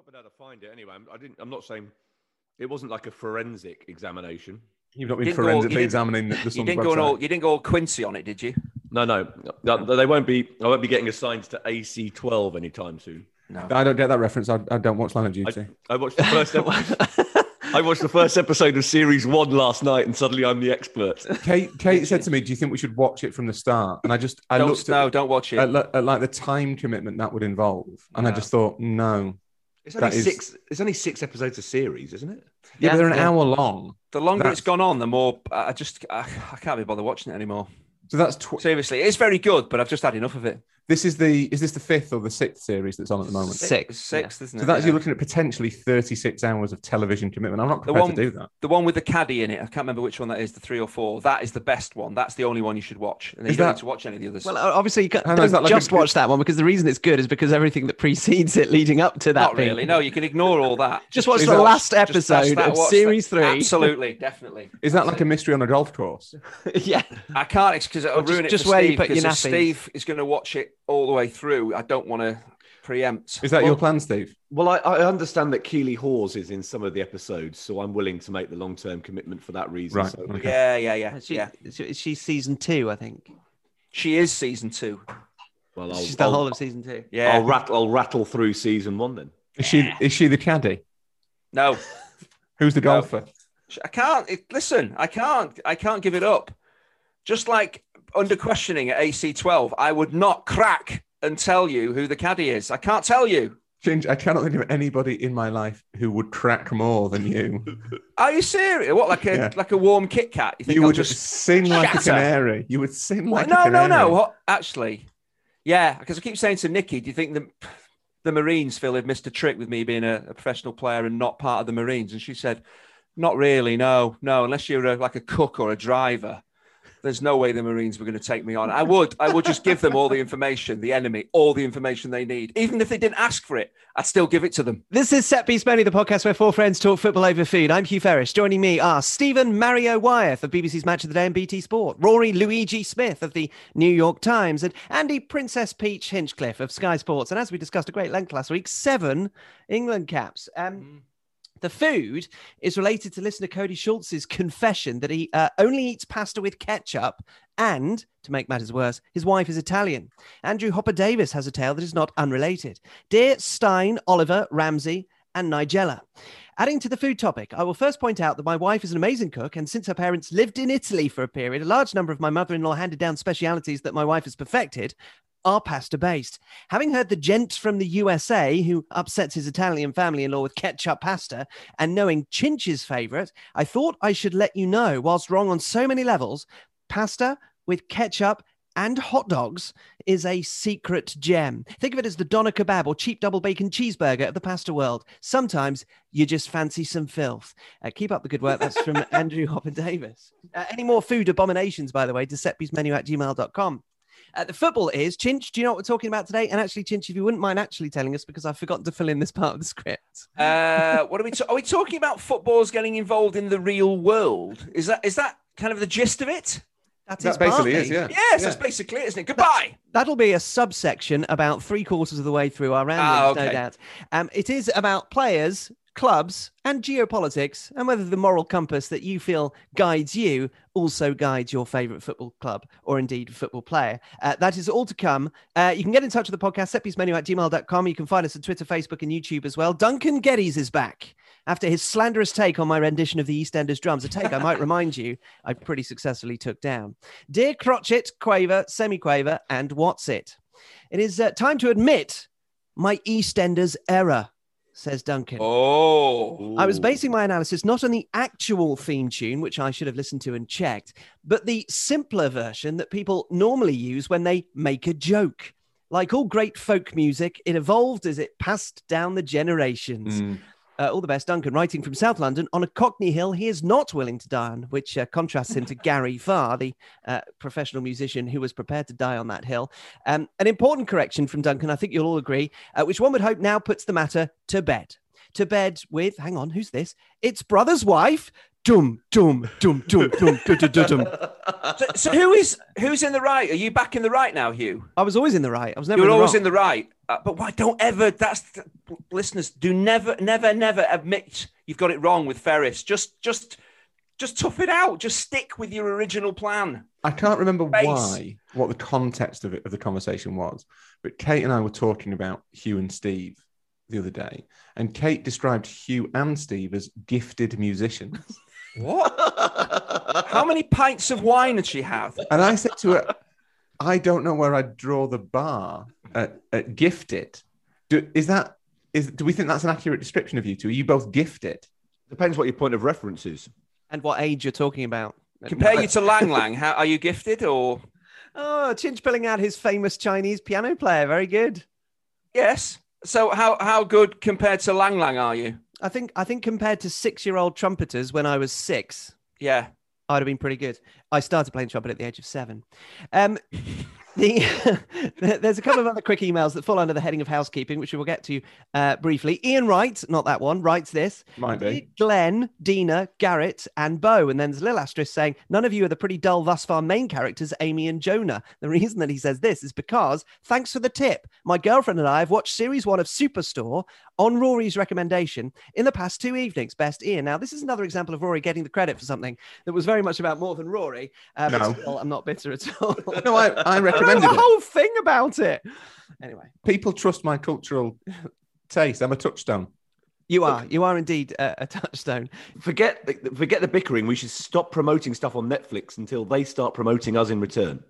not been able to find it anyway. I'm, I didn't. I'm not saying it wasn't like a forensic examination. You've not been Didn't go- you forensically didn't- examining the, the You Sun's didn't go website. all. You didn't go all Quincy on it, did you? No, no, no, they won't be. I won't be getting assigned to AC12 anytime soon. No. I don't get that reference. I, I don't watch Line of I, Duty. I watched the first. episode. I watched the first episode of series one last night, and suddenly I'm the expert. Kate, Kate said to me, "Do you think we should watch it from the start?" And I just, I don't, looked no, at, don't watch it. at, li- at, like the time commitment that would involve, and I No. just thought, no. It's only That is- six. It's only six episodes a series, isn't it? Yeah, but they're an yeah. hour long. the longer that's- it's gone on, the more I just I, I can't be bothered watching it anymore. So that's tw- Seriously, it's very good, but I've just had enough of it. This is the is this the fifth or the sixth series that's on at the moment? Six, It's sixth, isn't it? So that's Yeah. you're looking at potentially 36 hours of television commitment. I'm not The prepared one- to do that. The one with the caddy in it, I can't remember which one that is, the three or four. That is the best one. That's the only one you should watch. And then Is you don't that- need to watch any of the others. Well, obviously, you can't, Hang don't like just good- watch that one because the reason it's good is because everything that precedes it leading up to that. Not being- really. No, you can ignore all that. Just watch Is the that- last Just episode that, of series that. three. Absolutely, definitely. Is that like a mystery on a golf course? yeah. I can't because it'll just- ruin it just for where you Steve. put your because. Steve is going to watch it all the way through. I don't want to preempt. Is that Well- your plan, Steve? Well, I, I understand that Keely Hawes is in some of the episodes, so I'm willing to make the long term commitment for that reason. Right, So, okay. Yeah, yeah, yeah, She, yeah. she- She's season two, I think. She is season two. well, I'll, She's the I'll, whole of season two. Yeah. I'll rattle. I'll rattle through season one then. Is she is she the caddy? No, Who's the No. golfer? I can't. It, listen, I can't. I can't give it up. Just like under questioning at AC12, I would not crack and tell you who the caddy is. I can't tell you. Ginge, I cannot think of anybody in my life who would crack more than you. Are you serious? What, like a Yeah. like a warm Kit Kat? You You would just sing like a shatter? canary. You would sing like No, a no, no. What? Actually, yeah, because I keep saying to Nikki, do you think the the Marines feel they've missed a trick with me being a, a professional player and not part of the Marines? And she said, not really. No, no. Unless you're a, like a cook or a driver, there's no way the Marines were going to take me on. I would, I would just give them all the information, the enemy, all the information they need, even if they didn't ask for it. I'd still give it to them. This is Set Piece Menu, the podcast where four friends talk football over food. I'm Hugh Ferris. Joining me are Stephen Mario Wyeth of BBC's Match of the Day and BT Sport, Rory Luigi Smith of the New York Times, and Andy Princess Peach Hinchcliffe of Sky Sports. And as we discussed at great length last week, seven England caps. Um, the food is related to listener Cody Schultz's confession that he uh, only eats pasta with ketchup. And to make matters worse, his wife is Italian. Andrew Hopper Davis has a tale that is not unrelated. Dear Stein, Oliver, Ramsey, and Nigella. Adding to the food topic, I will first point out that my wife is an amazing cook, and since her parents lived in Italy for a period, a large number of my mother in law handed down specialities that my wife has perfected are pasta based. Having heard the gent from the USA who upsets his Italian family in law with ketchup pasta, and knowing Chinch's favorite, I thought I should let you know, whilst wrong on so many levels, pasta with ketchup and hot dogs is a secret gem. Think of it as the doner kebab or cheap double bacon cheeseburger of the pasta world. Sometimes you just fancy some filth. Uh, keep up the good work. That's from Andrew Hopper Davis. Uh, any more food abominations, by the way, to setpiecemenu at gmail.com. Uh, the football is Chinch. Do you know what we're talking about today? And actually, Chinch, if you wouldn't mind actually telling us, because I've forgotten to fill in this part of the script. Uh, what are we? ta- are we talking about footballers getting involved in the real world? Is that is that kind of the gist of it? That That basically is, yeah. Yes, that's basically it, isn't it? Goodbye. That'll be a subsection about three quarters of the way through our round, Ah, no doubt. Um, it is about players, clubs, and geopolitics, and whether the moral compass that you feel guides you also guides your favourite football club or indeed football player. Uh, that is all to come. Uh, you can get in touch with the podcast, setpiecemenu at gmail.com. You can find us on Twitter, Facebook, and YouTube as well. Duncan Geddes is back after his slanderous take on my rendition of the EastEnders drums, a take I might remind you I pretty successfully took down. Dear Crotchet, Quaver, Semi-Quaver, and What's It? It is uh, time to admit my EastEnders error, says Duncan. Oh, I was basing my analysis not on the actual theme tune, which I should have listened to and checked, but the simpler version that people normally use when they make a joke. Like all great folk music, it evolved as it passed down the generations. Mm. Uh, all the best, Duncan, writing from South London on a Cockney Hill he is not willing to die on, which uh, contrasts him to Gary Farr, the uh, professional musician who was prepared to die on that hill. Um, an important correction from Duncan, I think you'll all agree, uh, which one would hope now puts the matter to bed. To bed with, hang on, who's this? It's brother's wife. Dum dum dum dum dum dum dum. so, so who is who's in the right? Are you back in the right now, Hugh? I was always in the right. I was never. You were always wrong. in the right. Uh, but why don't ever? That's listeners do never, never, never admit you've got it wrong with Ferris. Just, just, just tough it out. Just stick with your original plan. I can't remember Base. why, what the context of it of the conversation was, but Kate and I were talking about Hugh and Steve the other day, and Kate described Hugh and Steve as gifted musicians. What? How many pints of wine had she had? And I said to her, I don't know where I'd draw the bar at, at gifted. Do, is that is do we think that's an accurate description of you two? Are you both gifted? Depends what your point of reference is. And what age you're talking about. Compare you to Lang Lang. How are you gifted or? Oh, Chinch pulling out his famous Chinese piano player. Very good. Yes. So how how good compared to Lang Lang are you? I think I think compared to six-year-old trumpeters when I was six, Yeah. I'd have been pretty good. I started playing trumpet at the age of seven. Um, the there's a couple of other quick emails that fall under the heading of housekeeping, which we will get to uh, briefly. Ian writes, not that one, writes this. Might be. Glenn, Dina, Garrett, and Bo. And then there's a little asterisk saying, none of you are the pretty dull thus far main characters, Amy and Jonah. The reason that he says this is because, thanks for the tip, my girlfriend and I have watched series one of Superstore on Rory's recommendation in the past two evenings. Best Ian. Now, this is another example of Rory getting the credit for something that was very much about more than Rory. Uh, No. still, I'm not bitter at all. No, I, I I wrote recommended a it. whole thing about it. Anyway, People trust my cultural taste. I'm a touchstone. you are you are indeed a, a touchstone. Forget the, forget the bickering. We should stop promoting stuff on Netflix until they start promoting us in return.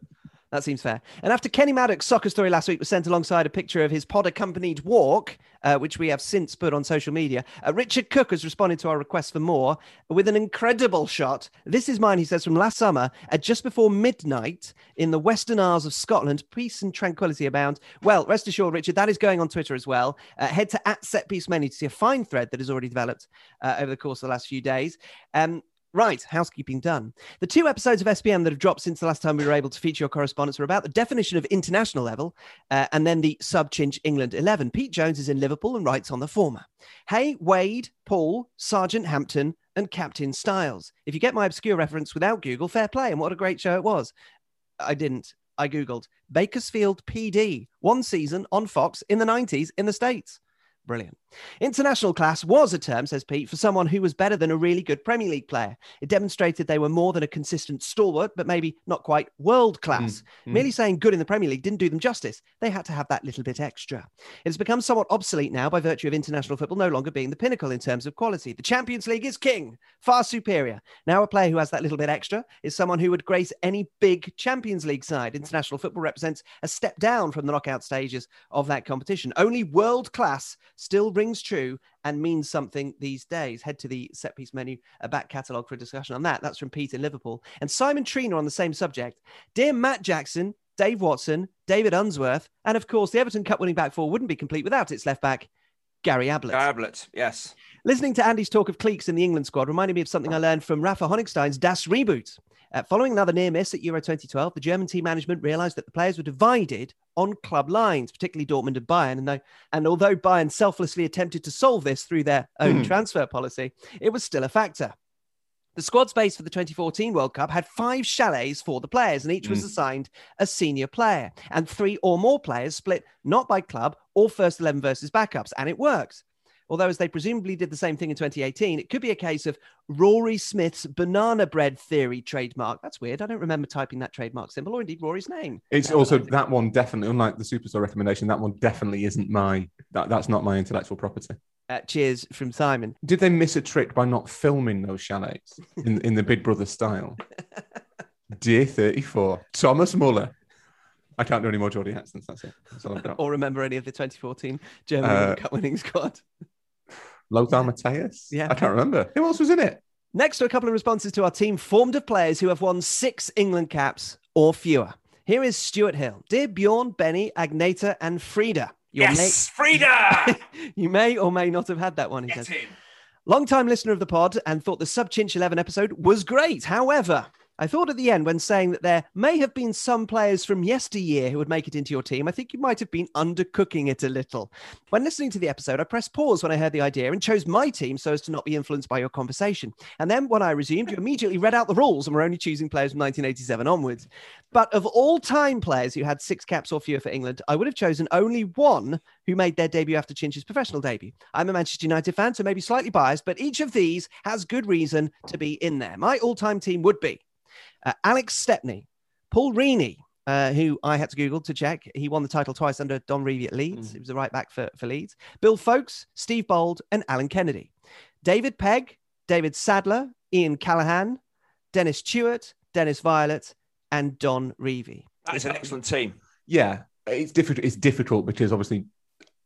That seems fair. And after Kenny Maddox's soccer story last week was sent alongside a picture of his pod accompanied walk, uh, which we have since put on social media, uh, Richard Cook has responded to our request for more with an incredible shot. This is mine, he says, from last summer at just before midnight in the Western Isles of Scotland. Peace and tranquility abound. Well, rest assured, Richard, that is going on Twitter as well. Uh, head to at Set to see a fine thread that has already developed uh, over the course of the last few days. Um, Right, housekeeping done. The two episodes of SPM that have dropped since the last time we were able to feature your correspondence are about the definition of international level uh, and then the sub chinch England 11. Pete Jones is in Liverpool and writes on the former. Hey, Wade, Paul, Sergeant Hampton, and Captain Styles. If you get my obscure reference without Google, fair play. And what a great show it was. I didn't. I Googled Bakersfield PD, one season on Fox in the 90s in the States. Brilliant. International class was a term, says Pete, for someone who was better than a really good Premier League player. It demonstrated they were more than a consistent stalwart, but maybe not quite world class. mm. Merely saying good in the Premier League didn't do them justice. They had to have that little bit extra. It has become somewhat obsolete now by virtue of international football no longer being the pinnacle in terms of quality. The Champions League is king, far superior. Now, a player who has that little bit extra is someone who would grace any big Champions League side. International football represents a step down from the knockout stages of that competition. Only world class still rings true and means something these days. Head to the set piece menu, a back catalogue for a discussion on that. That's from Pete in Liverpool. And Simon Trina on the same subject. Dear Matt Jackson, Dave Watson, David Unsworth, and of course, the Everton Cup winning back four wouldn't be complete without its left back, Gary Ablett. Ablett, Yes. Listening to Andy's talk of cliques in the England squad reminded me of something I learned from Rafa Honigstein's Das Reboot. Uh, following another near miss at Euro 2012, the German team management realised that the players were divided on club lines, particularly Dortmund and Bayern. And, though, and although Bayern selflessly attempted to solve this through their own Hmm. transfer policy, it was still a factor. The squad space for the 2014 World Cup had five chalets for the players, and each was Mm. assigned a senior player, and three or more players split not by club or first 11 versus backups, and it works. Although, as they presumably did the same thing in 2018, it could be a case of Rory Smith's banana bread theory trademark. That's weird. I don't remember typing that trademark symbol or indeed Rory's name. It's also that one definitely, unlike the superstar recommendation, that one definitely isn't my. That, that's not my intellectual property. Uh, cheers from Simon. Did they miss a trick by not filming those chalets in, in the Big Brother style? Dear 34, Thomas Muller. I can't do any more Geordie accents. That's it. That's all I've got. Or remember any of the 2014 German Uh, Cup winning squad. Lothar Matthäus? Yeah. I can't remember. Who else was in it? Next to a couple of responses to our team formed of players who have won six England caps or fewer. Here is Stuart Hill. Dear Bjorn, Benny, Agneta, and Frida. Your yes. Frida. you may or may not have had that one, he Get says. in. Long time listener of the pod and thought the Sub Chinch 11 episode was great. However, I thought at the end when saying that there may have been some players from yesteryear who would make it into your team, I think you might have been undercooking it a little. When listening to the episode, I pressed pause when I heard the idea and chose my team so as to not be influenced by your conversation. And then when I resumed, you immediately read out the rules and were only choosing players from 1987 onwards. But of all time players who had six caps or fewer for England, I would have chosen only one who made their debut after Chinch's professional debut. I'm a Manchester United fan, so maybe slightly biased, but each of these has good reason to be in there. My all time team would be uh, Alex Stepney, Paul Reaney, uh, who I had to Google to check. He won the title twice under Don Revie at Leeds. Mm. He was the right back for, for Leeds. Bill Foulkes, Steve Bould, and Alan Kennedy. David Pegg, David Sadler, Ian Callaghan, Dennis Tueart, Dennis Viollet, and Don Revie. That is an excellent team. Yeah, it's difficult. It's difficult because obviously,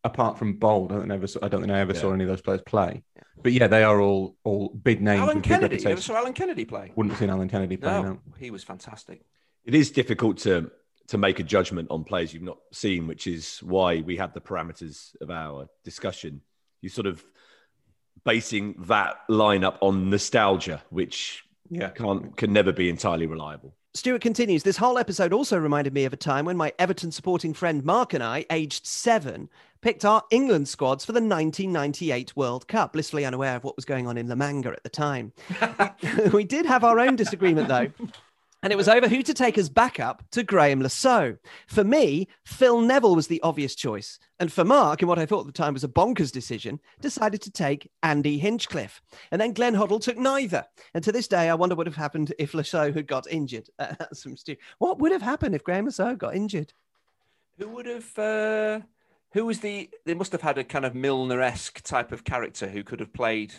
apart from Bould, I don't ever. I don't think I ever saw any of those players play. But yeah, they are all all big names. Alan with Kennedy. You ever saw Alan Kennedy play? Wouldn't have seen Alan Kennedy play. No, No. he was fantastic. It is difficult to to make a judgment on players you've not seen, which is why we have the parameters of our discussion. You sort of basing that lineup on nostalgia, which Yeah. can't can never be entirely reliable. Stuart continues. This whole episode also reminded me of a time when my Everton supporting friend Mark and I, aged seven, picked our England squads for the 1998 World Cup, blissfully unaware of what was going on in La Manga at the time. we did have our own disagreement, though. And it was over who to take as backup to Graeme Le Saux. For me, Phil Neville was the obvious choice. And for Mark, in what I thought at the time was a bonkers decision, decided to take Andy Hinchcliffe. And then Glenn Hoddle took neither. And to this day, I wonder what would have happened if Le Saux had got injured. Uh, that's some stu- what would have happened if Graeme Le Saux got injured? Who would have? Uh, who was the? They must have had a kind of Milner-esque type of character who could have played.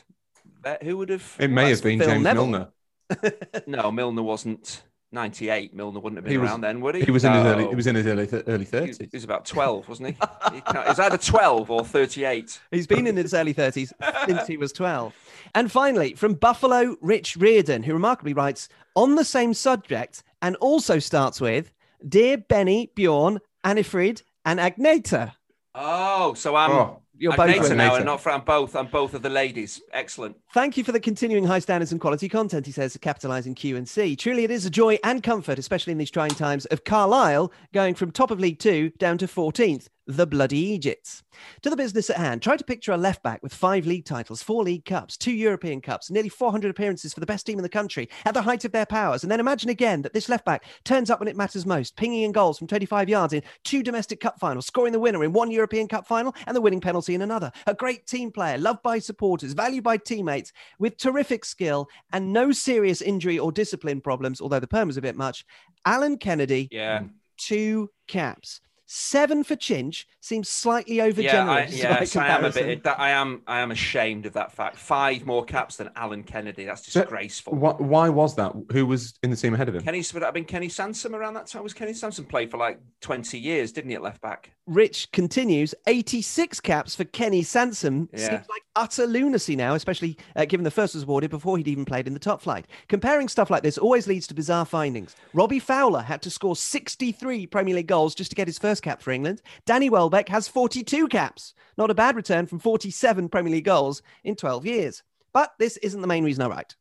Uh, who would have? It may have been Phil James Neville. Milner. No, Milner wasn't. 98. Milner wouldn't have been was- around then, would he? He was in his early. He was in his early early thirties. he was about 12, wasn't he? he can't- Is either 12 or 38. He's been in his early 30s since he was 12. And finally, from Buffalo, Rich Reardon, who remarkably writes on the same subject and also starts with Dear Benny, Bjorn, Anni-Frid, and Agneta. Oh, so I'm Oh, You're both women. now, and not for I'm both. I'm both of the ladies. Excellent. Thank you for the continuing high standards and quality content, he says, capitalizing Q and C. Truly, it is a joy and comfort, especially in these trying times, of Carlisle going from top of League Two down to 14th, the bloody Egypts. To the business at hand, try to picture a left back with five league titles, four league cups, two European cups, nearly 400 appearances for the best team in the country at the height of their powers. And then imagine again that this left back turns up when it matters most, pinging in goals from 25 yards in two domestic cup finals, scoring the winner in one European Cup final and the winning penalty in another. A great team player, loved by supporters, valued by teammates, with terrific skill and no serious injury or discipline problems, although the perm was a bit much. Alan Kennedy, Yeah. two caps. Seven for Chinch seems slightly Yeah, I, overgenerous. by yes, I am a bit. That, I am. I am ashamed of that fact. Five more caps than Alan Kennedy. That's So- disgraceful. Why, why was that? Who was in the team ahead of him? Kenny would that have been Kenny Sansom around that time? Was Kenny Sansom played for like twenty years, didn't he, at left back? Rich continues 86 caps for Kenny Sansom. Yeah. Seems like utter lunacy now, especially uh, given the first was awarded before he'd even played in the top flight. Comparing stuff like this always leads to bizarre findings. Robbie Fowler had to score 63 Premier League goals just to get his first cap for England. Danny Welbeck has 42 caps. Not a bad return from 47 Premier League goals in 12 years. But this isn't the main reason I write.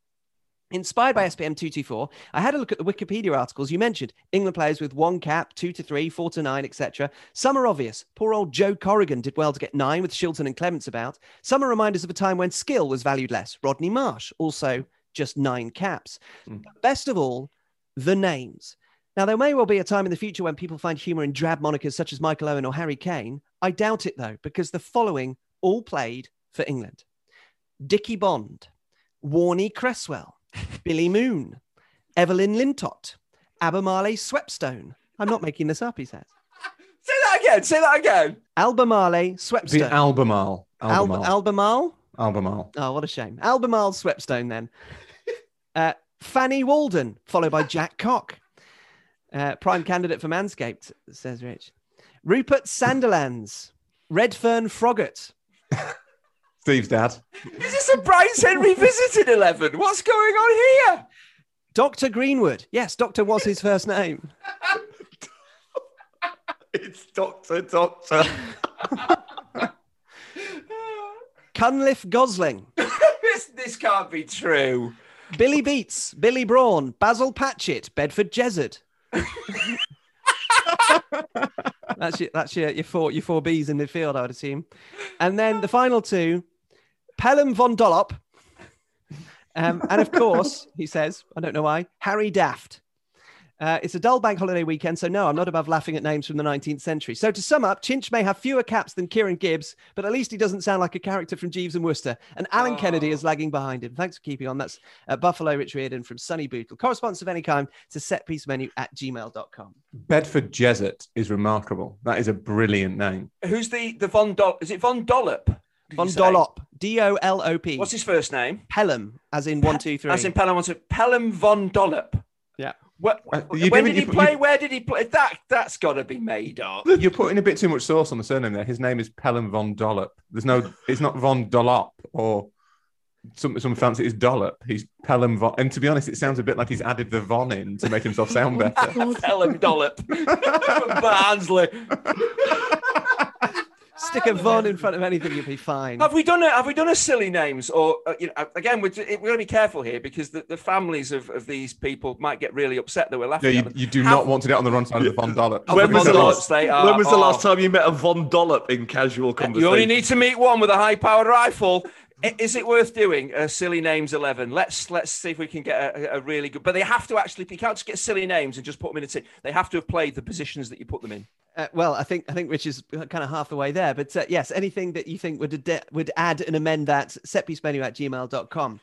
Inspired by SPM 224, I had a look at the Wikipedia articles you mentioned. England players with one cap, two to three, four to nine, etc. Some are obvious. Poor old Joe Corrigan did well to get nine with Shilton and Clemence about. Some are reminders of a time when skill was valued less. Rodney Marsh, also just nine caps. Mm. Best of all, the names. Now, there may well be a time in the future when people find humour in drab monikers such as Michael Owen or Harry Kane. I doubt it, though, because the following all played for England Dickie Bond, Warney Cresswell, Billy Moon, Evelyn Lintott, Albemarle Swepstone. I'm not making this up, he says. Say that again. Say that again. Albemarle The Swepstone. Albemarle. Al- Albemarle. Albemarle? Albemarle. Oh, what a shame. Albemarle Swepstone, then. uh, Fanny Walden, followed by Jack Cock. Uh, prime candidate for Manscaped, says Rich. Rupert Sandilands, Redfern Froggatt, Steve's dad. Is this a Bryce Henry visited eleven? What's going on here? Dr. Greenwood. Yes, Doctor was his first name. It's Doctor Doctor. Cunliffe Gosling, this this can't be true. Billy Beats, Billy Brawn, Basil Patchett, Bedford Jezzard. that's your, that's your, your four your four Bs in midfield, I would assume. And then the final two, Pelham von Dollop. Um, and of course, he says, I don't know why, Harry Daft. Uh, it's a dull bank holiday weekend, so no, I'm not above laughing at names from the 19th century. So to sum up, Chinch may have fewer caps than Kieran Gibbs, but at least he doesn't sound like a character from Jeeves and Wooster. And Alan Oh. Kennedy is lagging behind him. Thanks for keeping on. That's uh, Buffalo Rich Reardon from Sunny Bootle. Correspondence of any kind to setpiecemenu at gmail.com. Bedford Jezzard is remarkable. That is a brilliant name. Who's the the Von Dollop? Is it Von Dollop? Von say? Dollop, D O L O P. What's his first name? Pelham, as in one, two, three. As in Pelham. wants to- Pelham Von Dollop. Yeah. What, Uh, you when didn't- did he you- play? you- Where did he play? That that's got to be made up. You're putting a bit too much sauce on the surname there. His name is Pelham von Dollop. There's no, it's not von Dollop or some some fancy. It's Dollop. He's Pelham von. And to be honest, it sounds a bit like he's added the von in to make himself sound better. Pelham Dollop from Barnsley. Stick a Von in front of anything, you'll be fine. Have we done a Have we done a silly names? Or uh, you know, again, we're, we're going to be careful here because the, the families of, of these people might get really upset that we're Yeah, laughing you, at them. you do How- not want to get on the wrong side of the von Dollop. When the was the last? They are- when was the last time you met a Von Dollop in casual conversation? You only need to meet one with a high powered rifle. Is it worth doing a silly names eleven? Let's let's see if we can get a, a really good. But they have to actually. You can't just get silly names and just put them in a team. They have to have played the positions that you put them in. Uh, well, I think I think Rich is kind of half the way there. But uh, yes, anything that you think would ad- would add and amend that, setpiecemenu at gmail.com.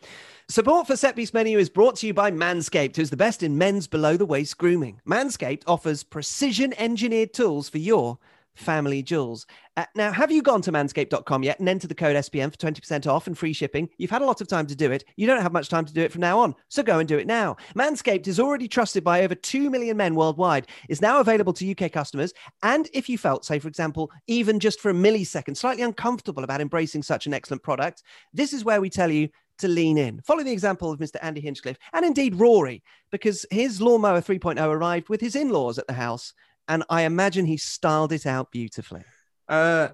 Support for Setpiece Menu is brought to you by Manscaped, who's the best in men's below the waist grooming. Manscaped offers precision engineered tools for your family jewels. Uh, now, have you gone to manscaped.com yet and entered the code SPM for 20% off and free shipping? You've had a lot of time to do it. You don't have much time to do it from now on. So go and do it now. Manscaped is already trusted by over 2 million men worldwide, is now available to UK customers. And if you felt, say, for example, even just for a millisecond, slightly uncomfortable about embracing such an excellent product, this is where we tell you to lean in. Follow the example of Mr. Andy Hinchcliffe and indeed Rory, because his lawnmower 3.0 arrived with his in laws at the house. And I imagine he styled it out beautifully. Uh,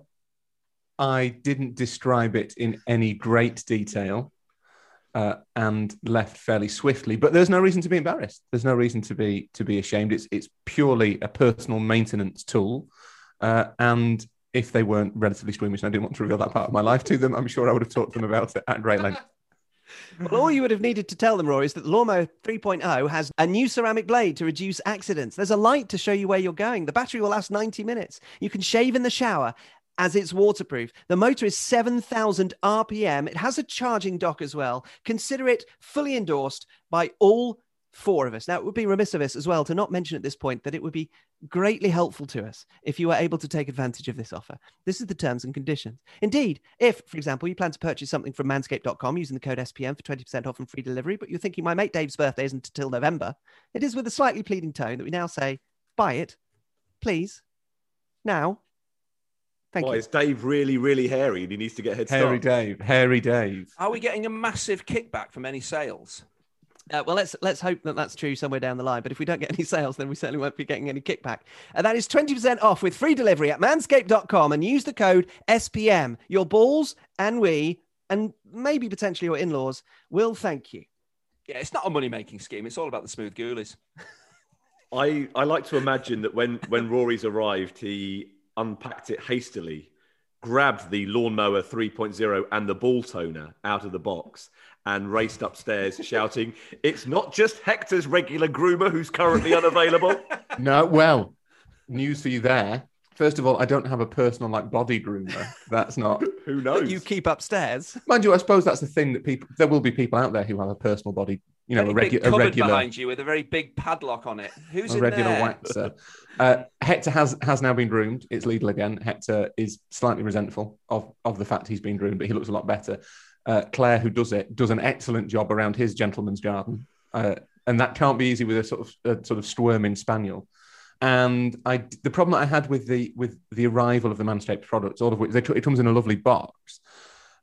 I didn't describe it in any great detail uh, and left fairly swiftly. But there's no reason to be embarrassed. There's no reason to be to be ashamed. It's it's purely a personal maintenance tool. Uh, and if they weren't relatively squeamish, and I didn't want to reveal that part of my life to them, I'm sure I would have talked to them about it at great length. Well, all you would have needed to tell them, Rory, is that the Lawnmower 3.0 has a new ceramic blade to reduce accidents. There's a light to show you where you're going. The battery will last 90 minutes. You can shave in the shower as it's waterproof. The motor is 7,000 RPM. It has a charging dock as well. Consider it fully endorsed by all four of us. Now, it would be remiss of us as well to not mention at this point that it would be greatly helpful to us if you were able to take advantage of this offer. This is the terms and conditions. Indeed, if, for example, you plan to purchase something from manscaped.com using the code SPM for 20% off and free delivery, but you're thinking my mate Dave's birthday isn't until November, it is with a slightly pleading tone that we now say, buy it, please, now. Thank Why you. is Dave really, really hairy and he needs to get a head start? Hairy Dave, Hairy Dave. Are we getting a massive kickback from any sales? Uh, well, let's let's hope that that's true somewhere down the line. But if we don't get any sales, then we certainly won't be getting any kickback. And that is 20% off with free delivery at manscaped.com and use the code SPM. Your balls and we, and maybe potentially your in laws, will thank you. Yeah, it's not a money making scheme. It's all about the smooth ghoulies. I, I like to imagine that when, when Rory's arrived, he unpacked it hastily, grabbed the lawnmower 3.0 and the ball toner out of the box, and raced upstairs shouting, It's not just Hector's regular groomer who's currently unavailable. No, well, news for you there. First of all, I don't have a personal like body groomer. That's not. Who knows? You keep upstairs. Mind you, I suppose that's the thing that people. There will be people out there who have a personal body. You know, a, Very regu- a regular, behind you with a very big padlock on it. Who's a in regular there? waxer. Uh, Hector has has now been groomed. It's legal again. Hector is slightly resentful of of the fact he's been groomed, but he looks a lot better. Uh, Claire, who does it, does an excellent job around his gentleman's garden, uh, and that can't be easy with a sort of a sort of squirming spaniel. And I, the problem that I had with the with the arrival of the Manscaped products, all of which they, it comes in a lovely box,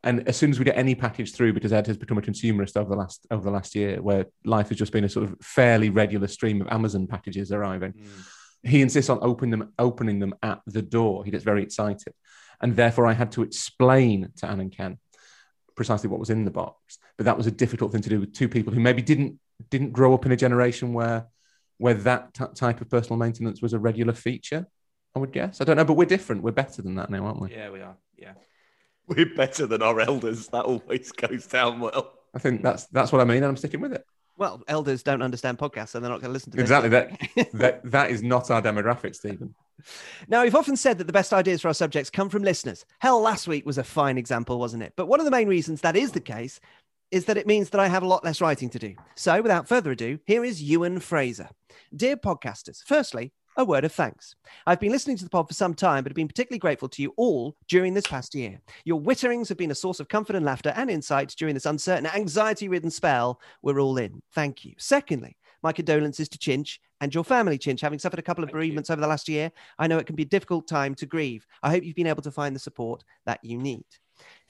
and as soon as we get any package through, because Ed has become a consumerist over the last over the last year, where life has just been a sort of fairly regular stream of Amazon packages arriving, mm. he insists on opening them opening them at the door. He gets very excited, and therefore I had to explain to Anne and Ken precisely what was in the box. But that was a difficult thing to do with two people who maybe didn't didn't grow up in a generation where where that t- type of personal maintenance was a regular feature. I would guess. I don't know, but we're different. We're better than that now, aren't we? Yeah, we are. Yeah. We're better than our elders. That always goes down well. I think that's that's what I mean, and I'm sticking with it. Well, elders don't understand podcasts, so they're not going to listen to this. Exactly that. that that is not our demographic, Stephen. Now, we've often said that the best ideas for our subjects come from listeners. Hell, last week was a fine example, wasn't it? But one of the main reasons that is the case is that it means that I have a lot less writing to do. So, without further ado, here is Ewan Fraser. Dear podcasters, firstly, a word of thanks. I've been listening to the pod for some time, but have been particularly grateful to you all during this past year. Your witterings have been a source of comfort and laughter and insight during this uncertain, anxiety ridden spell. We're all in. Thank you. Secondly, my condolences to Chinch and your family, Chinch, having suffered a couple of Thank bereavements over the last year. I know it can be a difficult time to grieve. I hope you've been able to find the support that you need.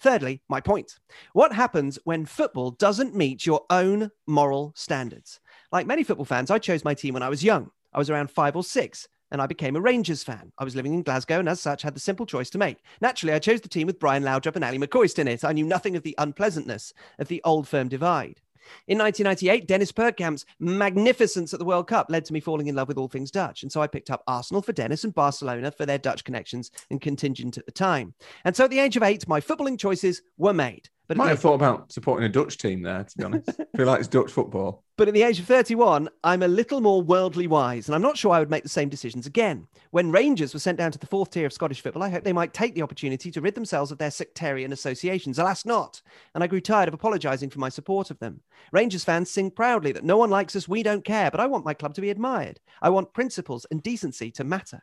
Thirdly, my point. What happens when football doesn't meet your own moral standards? Like many football fans, I chose my team when I was young. I was around five or six, and I became a Rangers fan. I was living in Glasgow, and as such, had the simple choice to make. Naturally, I chose the team with Brian Laudrup and Ally McCoist in it. I knew nothing of the unpleasantness of the old firm divide. In 1998, Dennis Bergkamp's magnificence at the World Cup led to me falling in love with all things Dutch. And so I picked up Arsenal for Dennis and Barcelona for their Dutch connections and contingent at the time. And so at the age of eight, my footballing choices were made. But Might have thought about supporting a Dutch team there, to be honest. I feel like it's Dutch football. But at the age of 31, I'm a little more worldly wise, and I'm not sure I would make the same decisions again. When Rangers were sent down to the fourth tier of Scottish football, I hoped they might take the opportunity to rid themselves of their sectarian associations. Alas, not. And I grew tired of apologising for my support of them. Rangers fans sing proudly that no one likes us, we don't care, but I want my club to be admired. I want principles and decency to matter.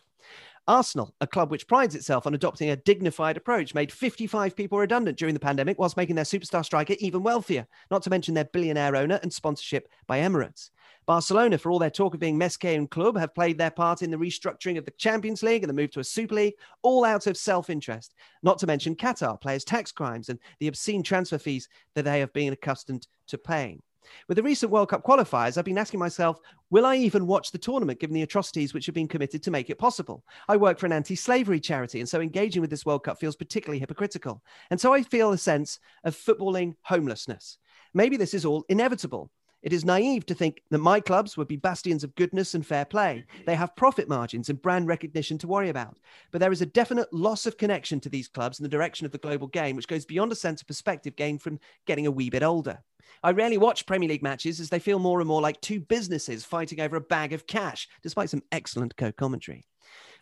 Arsenal, a club which prides itself on adopting a dignified approach, made 55 people redundant during the pandemic whilst making their superstar striker even wealthier, not to mention their billionaire owner and sponsorship by Emirates. Barcelona, for all their talk of being més que un club, have played their part in the restructuring of the Champions League and the move to a Super League, all out of self-interest. Not to mention Qatar players' tax crimes and the obscene transfer fees that they have been accustomed to paying. With the recent World Cup qualifiers, I've been asking myself, will I even watch the tournament given the atrocities which have been committed to make it possible? I work for an anti slavery charity, and so engaging with this World Cup feels particularly hypocritical. And so I feel a sense of footballing homelessness. Maybe this is all inevitable. It is naive to think that my clubs would be bastions of goodness and fair play. They have profit margins and brand recognition to worry about. But there is a definite loss of connection to these clubs in the direction of the global game, which goes beyond a sense of perspective gained from getting a wee bit older. I rarely watch Premier League matches as they feel more and more like two businesses fighting over a bag of cash, despite some excellent co commentary.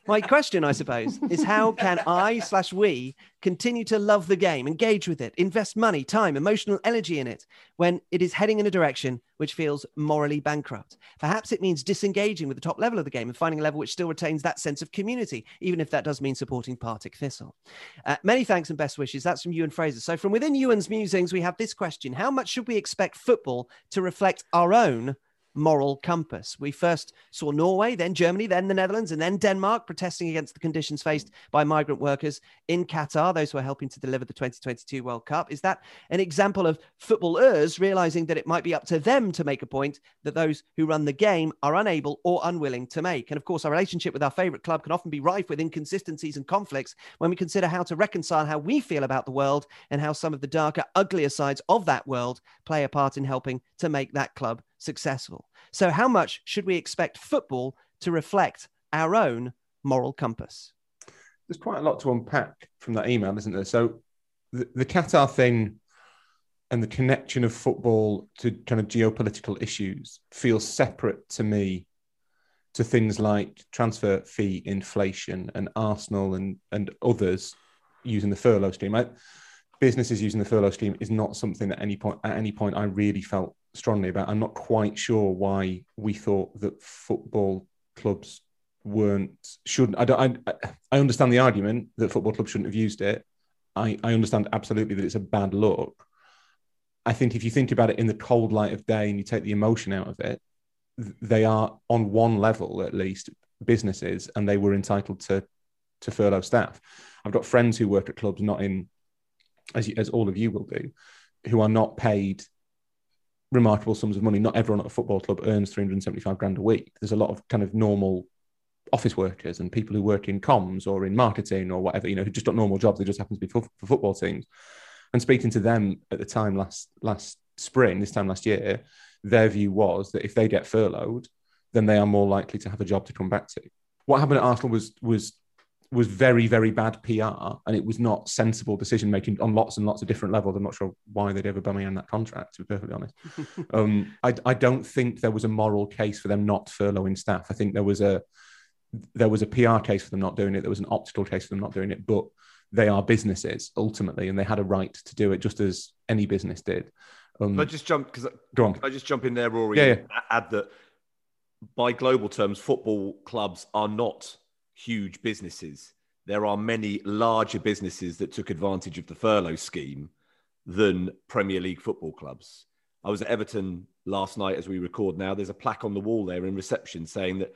My question, I suppose, is how can I slash we continue to love the game, engage with it, invest money, time, emotional energy in it when it is heading in a direction which feels morally bankrupt? Perhaps it means disengaging with the top level of the game and finding a level which still retains that sense of community, even if that does mean supporting Partick Thistle. Uh, many thanks and best wishes. That's from Ewan Fraser. So, from within Ewan's musings, we have this question How much should we expect football to reflect our own? Moral compass. We first saw Norway, then Germany, then the Netherlands, and then Denmark protesting against the conditions faced by migrant workers in Qatar, those who are helping to deliver the 2022 World Cup. Is that an example of footballers realizing that it might be up to them to make a point that those who run the game are unable or unwilling to make? And of course, our relationship with our favorite club can often be rife with inconsistencies and conflicts when we consider how to reconcile how we feel about the world and how some of the darker, uglier sides of that world play a part in helping to make that club successful. So, how much should we expect football to reflect our own moral compass? There's quite a lot to unpack from that email, isn't there? So, the, the Qatar thing and the connection of football to kind of geopolitical issues feels separate to me to things like transfer fee inflation and Arsenal and, and others using the furlough scheme. I, businesses using the furlough scheme is not something that any point at any point I really felt strongly about. I'm not quite sure why we thought that football clubs weren't shouldn't. I don't. I, I understand the argument that football clubs shouldn't have used it. I, I understand absolutely that it's a bad look. I think if you think about it in the cold light of day and you take the emotion out of it, they are on one level at least businesses, and they were entitled to to furlough staff. I've got friends who work at clubs, not in as you, as all of you will do, who are not paid remarkable sums of money. Not everyone at a football club earns 375 grand a week. There's a lot of kind of normal office workers and people who work in comms or in marketing or whatever, you know, who just got normal jobs. They just happen to be for, for football teams. And speaking to them at the time last last spring, this time last year, their view was that if they get furloughed, then they are more likely to have a job to come back to. What happened at Arsenal was was was very very bad PR, and it was not sensible decision making on lots and lots of different levels. I'm not sure why they'd ever in that contract, to be perfectly honest. um, I, I don't think there was a moral case for them not furloughing staff. I think there was a there was a PR case for them not doing it. There was an optical case for them not doing it, but they are businesses ultimately, and they had a right to do it just as any business did. Um, but just jump because go on. I just jump in there, Rory. Yeah, yeah. Add that by global terms, football clubs are not huge businesses. There are many larger businesses that took advantage of the furlough scheme than Premier League football clubs. I was at Everton last night as we record now. There's a plaque on the wall there in reception saying that,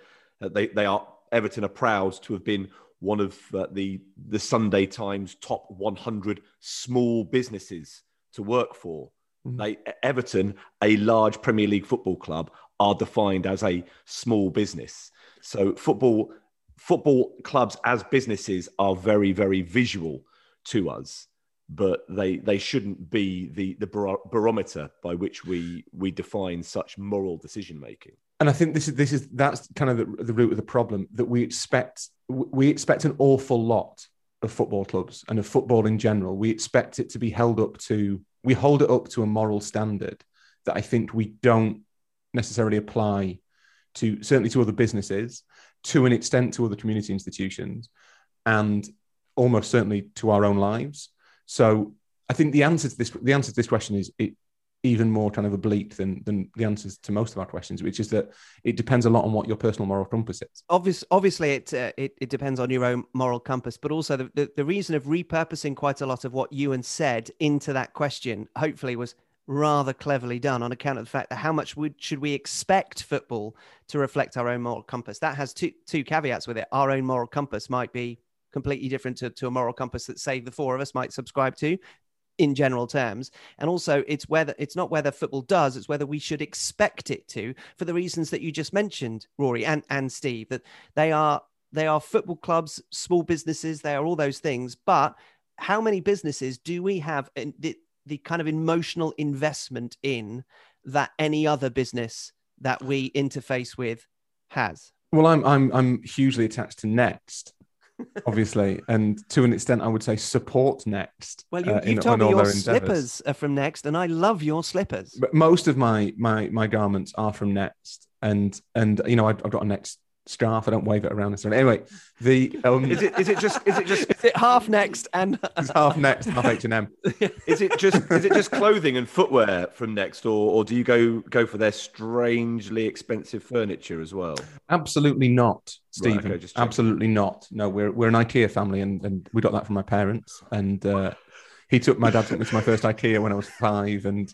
they, they are Everton are proud to have been one of uh, the the Sunday Times top 100 small businesses to work for. Mm-hmm. They Everton, a large Premier League football club, are defined as a small business. So football football clubs as businesses are very very visual to us but they they shouldn't be the the barometer by which we we define such moral decision making and i think this is this is that's kind of the, the root of the problem that we expect we expect an awful lot of football clubs and of football in general. We expect it to be held up to we hold it up to a moral standard that i think we don't necessarily apply to certainly to other businesses to an extent to other community institutions and almost certainly to our own lives so i think the answer to this the answer to this question is it, even more kind of oblique than than the answers to most of our questions, which is that it depends a lot on what your personal moral compass is. Obvious, obviously, it, uh, it, it depends on your own moral compass, but also the, the, the reason of repurposing quite a lot of what Ewan said into that question, hopefully, was rather cleverly done on account of the fact that how much would, should we expect football to reflect our own moral compass? That has two two caveats with it. Our own moral compass might be completely different to, to a moral compass that say the four of us might subscribe to in general terms and also it's whether it's not whether football does it's whether we should expect it to for the reasons that you just mentioned rory and and steve that they are they are football clubs small businesses they are all those things but how many businesses do we have in the, kind of emotional investment in that any other business that we interface with has well i'm i'm i'm hugely attached to next obviously, and to an extent, I would say support Next. Well, you, uh, you told me your slippers are from Next, and I love your slippers. But most of my my my garments are from Next, and and you know I've, I've got a Next scarf. I don't wave it around necessarily. Anyway, the um, is it is it just is it just is it half next and it's half next half H and M? Is it just is it just clothing and footwear from Next, or or do you go go for their strangely expensive furniture as well? Absolutely not, Stephen. Right, okay, Absolutely not. No, we're we're an IKEA family, and and we got that from my parents, and. Uh, he took my dad took me to my first IKEA when I was five, and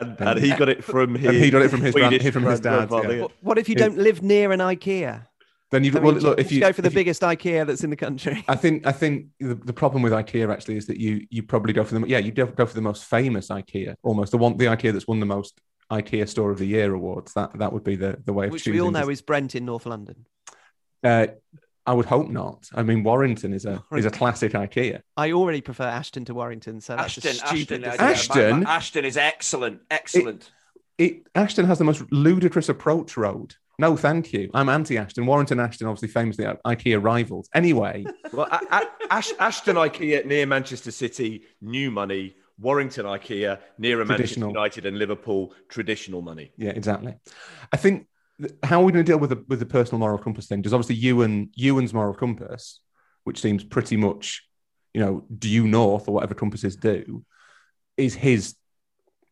and, and he got it from his. he got it from his grand, from his dad. Yeah. What if you don't live near an IKEA? Then you well, look if you go for the you, biggest IKEA that's in the country. I think I think the, the problem with IKEA actually is that you you probably go for the yeah you go for the most famous IKEA almost the one the IKEA that's won the most IKEA Store of the Year awards. That that would be the the way of which choosing. we all know is Brent in North London. Uh, I would hope not. I mean, Warrington is a is a classic IKEA. I already prefer Ashton to Warrington, so that's Ashton, stupid. Ashton, Ashton, my, my Ashton is excellent, excellent. It, it, Ashton has the most ludicrous approach road. No, thank you. I'm anti Ashton. Warrington Ashton, obviously famously IKEA rivals. Anyway, well, a- a- Ash- Ashton IKEA near Manchester City, new money. Warrington IKEA near Manchester United and Liverpool, traditional money. Yeah, exactly. I think how are we going to deal with the with the personal moral compass thing? Because obviously Ewan Ewan's moral compass, which seems pretty much, you know, due north or whatever compasses do, is his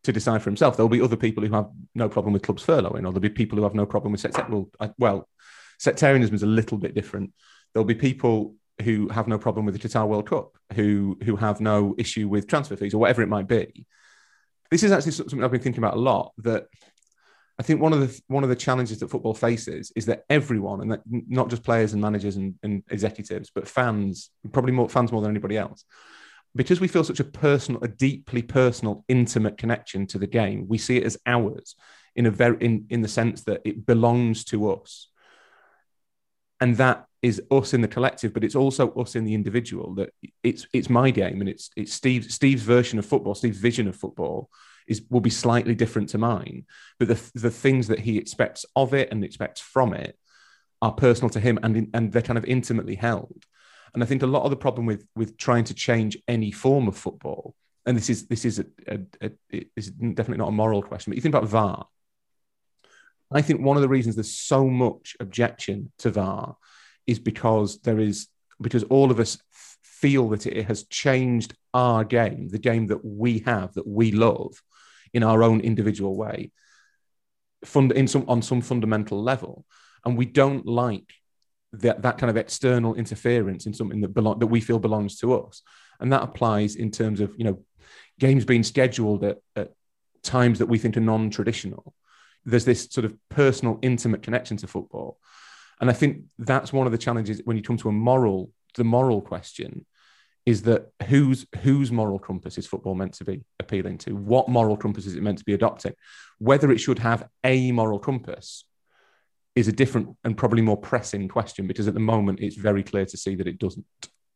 to decide for himself. There'll be other people who have no problem with clubs furloughing, or there'll be people who have no problem with sectarianism. Well, well, sectarianism is a little bit different. There'll be people who have no problem with the Qatar World Cup, who who have no issue with transfer fees or whatever it might be. This is actually something I've been thinking about a lot. That I think one of the one of the challenges that football faces is that everyone, and that not just players and managers and, and executives, but fans, probably more fans more than anybody else, because we feel such a personal, a deeply personal, intimate connection to the game. We see it as ours in a very in in the sense that it belongs to us, and that is us in the collective, but it's also us in the individual. That it's it's my game and it's it's Steve Steve's version of football, Steve's vision of football is will be slightly different to mine. But the the things that he expects of it and expects from it are personal to him and and they're kind of intimately held. And I think a lot of the problem with with trying to change any form of football, and this is this is a, a, a it's definitely not a moral question, but you think about VAR. I think one of the reasons there's so much objection to VAR is because there is because all of us feel that it has changed our game, the game that we have, that we love, in our own individual way, fund in some on some fundamental level, and we don't like that that kind of external interference in something that belong that we feel belongs to us, and that applies in terms of you know games being scheduled at, at times that we think are non-traditional. There's this sort of personal, intimate connection to football, and I think that's one of the challenges when you come to a moral, the moral question is that whose whose moral compass is football meant to be appealing to? What moral compass is it meant to be adopting? Whether it should have a moral compass is a different and probably more pressing question because at the moment it's very clear to see that it doesn't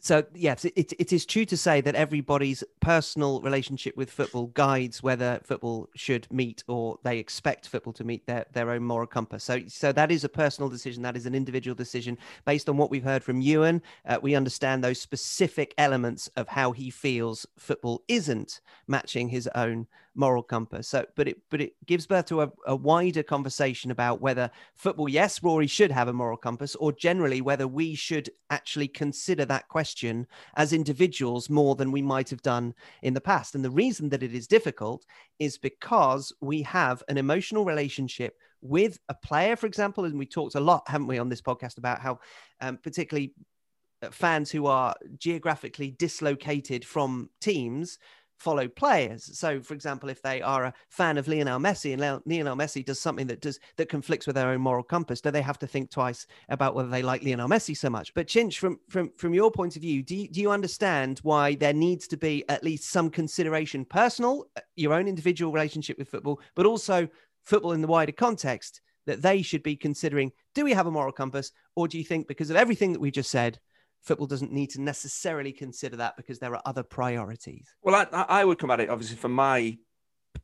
so yes, it, it is true to say that everybody's personal relationship with football guides whether football should meet or they expect football to meet their, their own moral compass. So so that is a personal decision. That is an individual decision based on what we've heard from Ewan. Uh, we understand those specific elements of how he feels football isn't matching his own moral compass. So, but it but it gives birth to a, a wider conversation about whether football, yes, Rory should have a moral compass, or generally whether we should actually consider that question as individuals more than we might have done in the past. And the reason that it is difficult is because we have an emotional relationship with a player, for example, and we talked a lot, haven't we, on this podcast about how, um, particularly uh, fans who are geographically dislocated from teams follow players. So, for example, if they are a fan of Lionel Messi and Lionel Messi does something that does that conflicts with their own moral compass, do they have to think twice about whether they like Lionel Messi so much? But Chinch, from from from your point of view, do you, do you understand why there needs to be at least some consideration, personal, uh, your own individual relationship with football, but also football in the wider context? That they should be considering: Do we have a moral compass, or do you think because of everything that we just said, football doesn't need to necessarily consider that because there are other priorities. Well, I, I would come at it obviously from my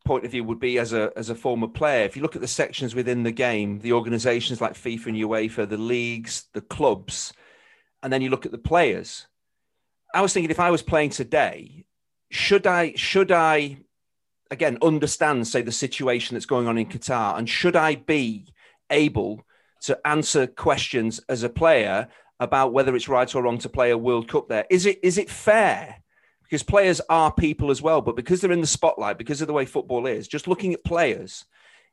point of view would be as a as a former player. If you look at the sections within the game, the organisations like FIFA and UEFA, the leagues, the clubs, and then you look at the players. I was thinking if I was playing today, should I should I again understand say the situation that's going on in Qatar and should I be able to answer questions as a player about whether it's right or wrong to play a World Cup there. Is it is it fair? Because players are people as well, but because they're in the spotlight, because of the way football is, just looking at players,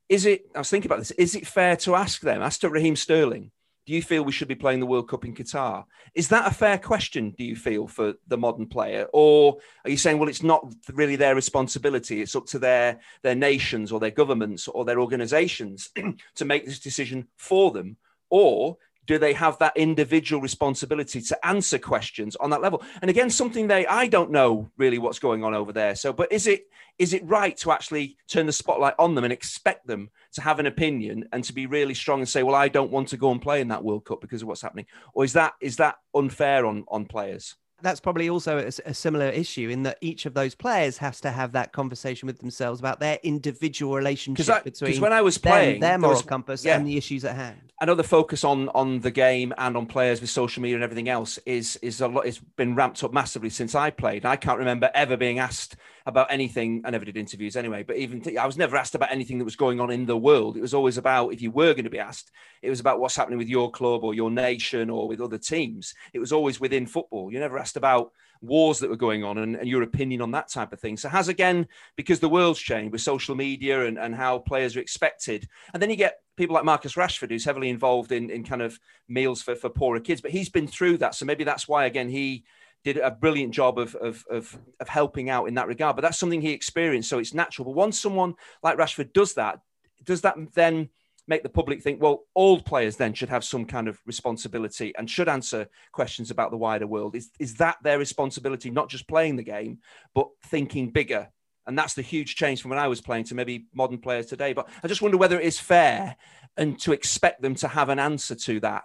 is it? I was thinking about this. Is it fair to ask them? Ask to Raheem Sterling. Do you feel we should be playing the World Cup in Qatar? Is that a fair question? Do you feel for the modern player, or are you saying, well, it's not really their responsibility? It's up to their their nations or their governments or their organisations to make this decision for them, or do they have that individual responsibility to answer questions on that level? And again something they i don't know really what's going on over there. So but is it is it right to actually turn the spotlight on them and expect them to have an opinion and to be really strong and say well i don't want to go and play in that world cup because of what's happening or is that is that unfair on on players that's probably also a, a, similar issue in that each of those players has to have that conversation with themselves about their individual relationship I, between when I was playing them, their moral was, compass yeah. and the issues at hand. I know the focus on on the game and on players with social media and everything else is is a lot. It's been ramped up massively since I played. I can't remember ever being asked about anything. I never did interviews anyway, but even I was never asked about anything that was going on in the world. It was always about if you were going to be asked, it was about what's happening with your club or your nation or with other teams. It was always within football. You never asked about wars that were going on and, and, your opinion on that type of thing. So has again, because the world's changed with social media and, and how players are expected. And then you get people like Marcus Rashford, who's heavily involved in, in kind of meals for, for poorer kids, but he's been through that. So maybe that's why, again, he did a brilliant job of, of, of, of helping out in that regard. But that's something he experienced. So it's natural. But once someone like Rashford does that, does that then make the public think, well, all players then should have some kind of responsibility and should answer questions about the wider world? Is, is that their responsibility, not just playing the game, but thinking bigger? And that's the huge change from when I was playing to maybe modern players today. But I just wonder whether it is fair and to expect them to have an answer to that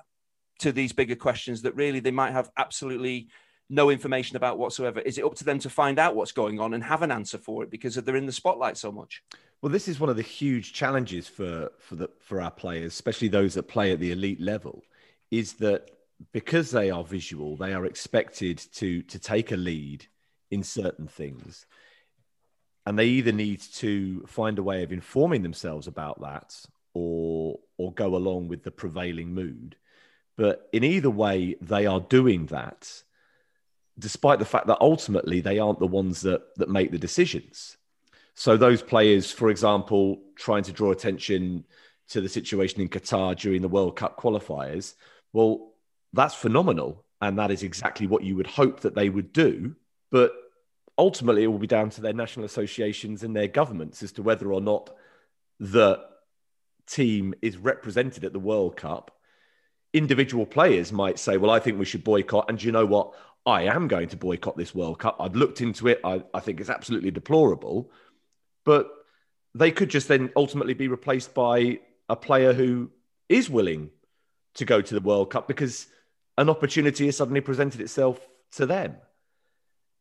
to these bigger questions that really they might have absolutely no information about whatsoever? Is it up to them to find out what's going on and have an answer for it because they're in the spotlight so much? Well, this is one of the huge challenges for for the for our players, especially those that play at the elite level, is that because they are visual, they are expected to to take a lead in certain things. And they either need to find a way of informing themselves about that or or go along with the prevailing mood. But in either way, they are doing that, despite the fact that ultimately they aren't the ones that that make the decisions. So those players, for example, trying to draw attention to the situation in Qatar during the World Cup qualifiers, well, that's phenomenal. And that is exactly what you would hope that they would do. But ultimately, it will be down to their national associations and their governments as to whether or not the team is represented at the World Cup. Individual players might say, Well, I think we should boycott. And you know what? I am going to boycott this World Cup. I've looked into it. I, I think it's absolutely deplorable. But they could just then ultimately be replaced by a player who is willing to go to the World Cup because an opportunity has suddenly presented itself to them.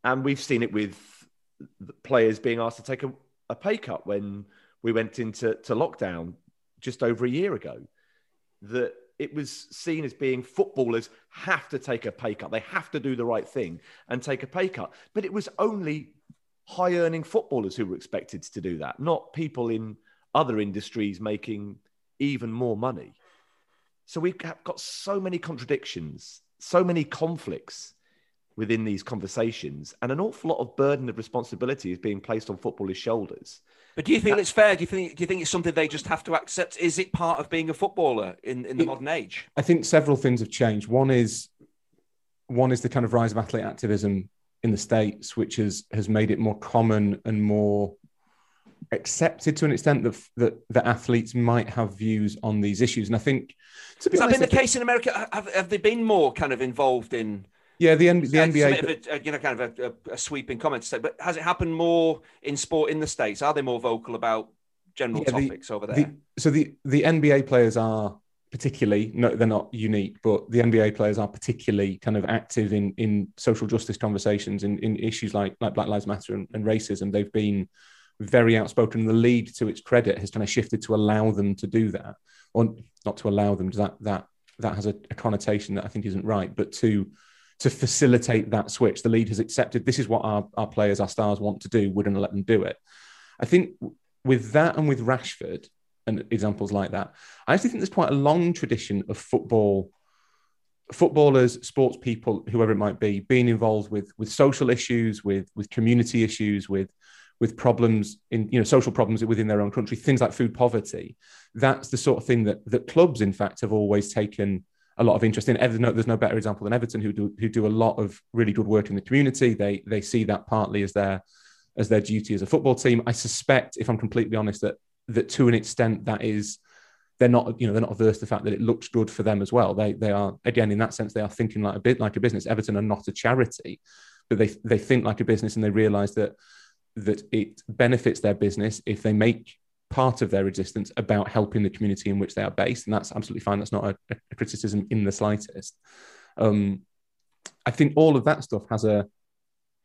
And we've seen it with players being asked to take a, a pay cut when we went into to lockdown just over a year ago. That it was seen as being footballers have to take a pay cut. They have to do the right thing and take a pay cut. But it was only high earning footballers who were expected to do that, not people in other industries making even more money. So we've got so many contradictions, so many conflicts within these conversations, and an awful lot of burden of responsibility is being placed on footballers' shoulders. But do you think it's fair? Do you think do you think it's something they just have to accept? Is it part of being a footballer in, in the it, modern age? I think several things have changed. One is one is the kind of rise of athlete activism in the states, which has has made it more common and more accepted to an extent that that, that athletes might have views on these issues. And I think to be has honest, that been the case in America? Have, have they been more kind of involved in? Yeah, the, N- the NBA, a, uh, you know, kind of a, a, sweeping comment to say, but has it happened more in sport in the states? Are they more vocal about general yeah, topics the, over there? The, so the the NBA players are particularly no, they're not unique, but the NBA players are particularly kind of active in in social justice conversations in, in issues like like Black Lives Matter and, and racism. They've been very outspoken. The league, to its credit, has kind of shifted to allow them to do that, or not to allow them. That that that has a, a connotation that I think isn't right, but to to facilitate that switch, the league has accepted this is what our, our players, our stars want to do. We're going to let them do it. I think with that and with Rashford and examples like that, I actually think there's quite a long tradition of football footballers, sports people, whoever it might be, being involved with with social issues, with with community issues, with with problems in you know social problems within their own country, things like food poverty. That's the sort of thing that that clubs, in fact, have always taken a lot of interest in. Everton, there's no better example than Everton, who do who do a lot of really good work in the community. They they see that partly as their as their duty as a football team. I suspect, if I'm completely honest, that that to an extent that is they're not you know they're not averse to the fact that it looks good for them as well. They they are again in that sense they are thinking like a bit like a business. Everton are not a charity, but they they think like a business and they realise that that it benefits their business if they make part of their existence about helping the community in which they are based. And that's absolutely fine. That's not a, a criticism in the slightest. Um, I think all of that stuff has a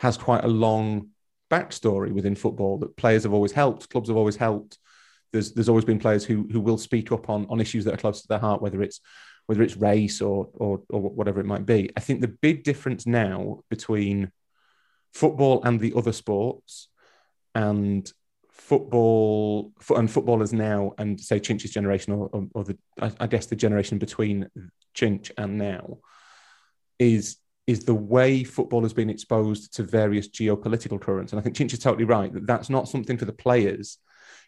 has quite a long backstory within football that players have always helped, clubs have always helped. There's there's always been players who who will speak up on on issues that are close to their heart, whether it's whether it's race or or or whatever it might be. I think the big difference now between football and the other sports and football and footballers now and say Chinch's generation or, or, or the I, guess the generation between Chinch and now is is the way football has been exposed to various geopolitical currents. And I think Chinch is totally right that that's not something for the players.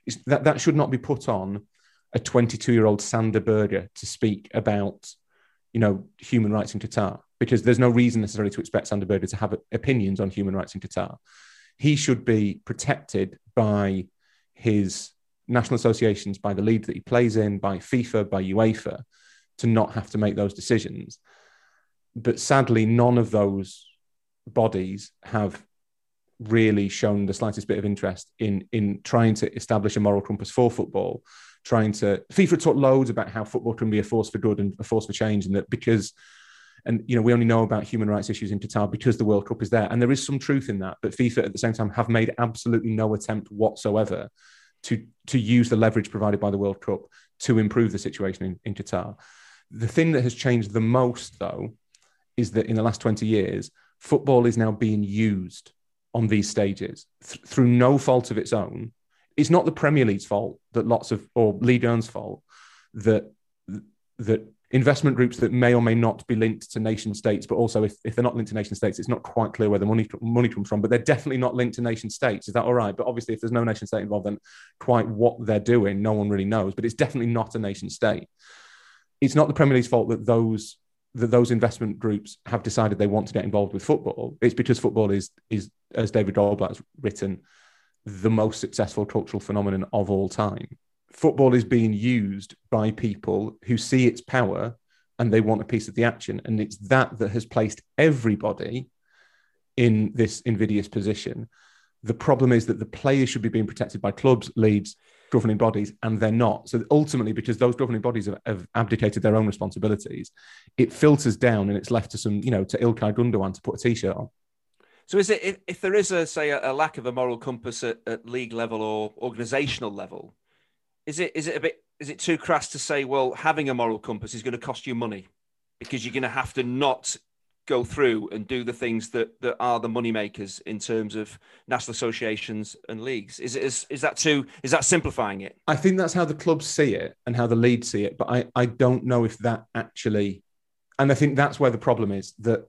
It's, that that should not be put on a 22 year old Sander Berge to speak about you know human rights in Qatar because there's no reason necessarily to expect Sander Berge to have opinions on human rights in Qatar he should be protected by his national associations, by the league that he plays in, by FIFA, by UEFA, to not have to make those decisions. But sadly, none of those bodies have really shown the slightest bit of interest in in trying to establish a moral compass for football trying to FIFA talked loads about how football can be a force for good and a force for change, and that because and you know we only know about human rights issues in Qatar because the World Cup is there, and there is some truth in that. But FIFA at the same time have made absolutely no attempt whatsoever to to use the leverage provided by the World Cup to improve the situation in, in Qatar. The thing that has changed the most, though, is that in the last 20 years, football is now being used on these stages th- through no fault of its own. It's not the Premier League's fault that lots of, or Ligue 1's fault that that investment groups that may or may not be linked to nation states, but also if, if they're not linked to nation states, it's not quite clear where the money money comes from. But they're definitely not linked to nation states. Is that all right? But obviously, if there's no nation state involved, then quite what they're doing, no one really knows. But it's definitely not a nation state. It's not the Premier League's fault that those that those investment groups have decided they want to get involved with football. It's because football is is as David Goldblatt has written, the most successful cultural phenomenon of all time football is being used by people who see its power and they want a piece of the action. And it's that that has placed everybody in this invidious position. The problem is that the players should be being protected by clubs, leagues, governing bodies, and they're not. So ultimately, because those governing bodies have, have abdicated their own responsibilities, it filters down and it's left to some, you know, to Ilkay Gundogan to put a t-shirt on. So is it if, if there is a say a, a lack of a moral compass at, at league level or organisational level, is it is it a bit is it too crass to say well having a moral compass is going to cost you money? Because you're going to have to not go through and do the things that that are the money makers in terms of national associations and leagues. Is it is, is that too is that simplifying it? I think that's how the clubs see it and how the leads see it but i i don't know if that actually and i think that's where the problem is that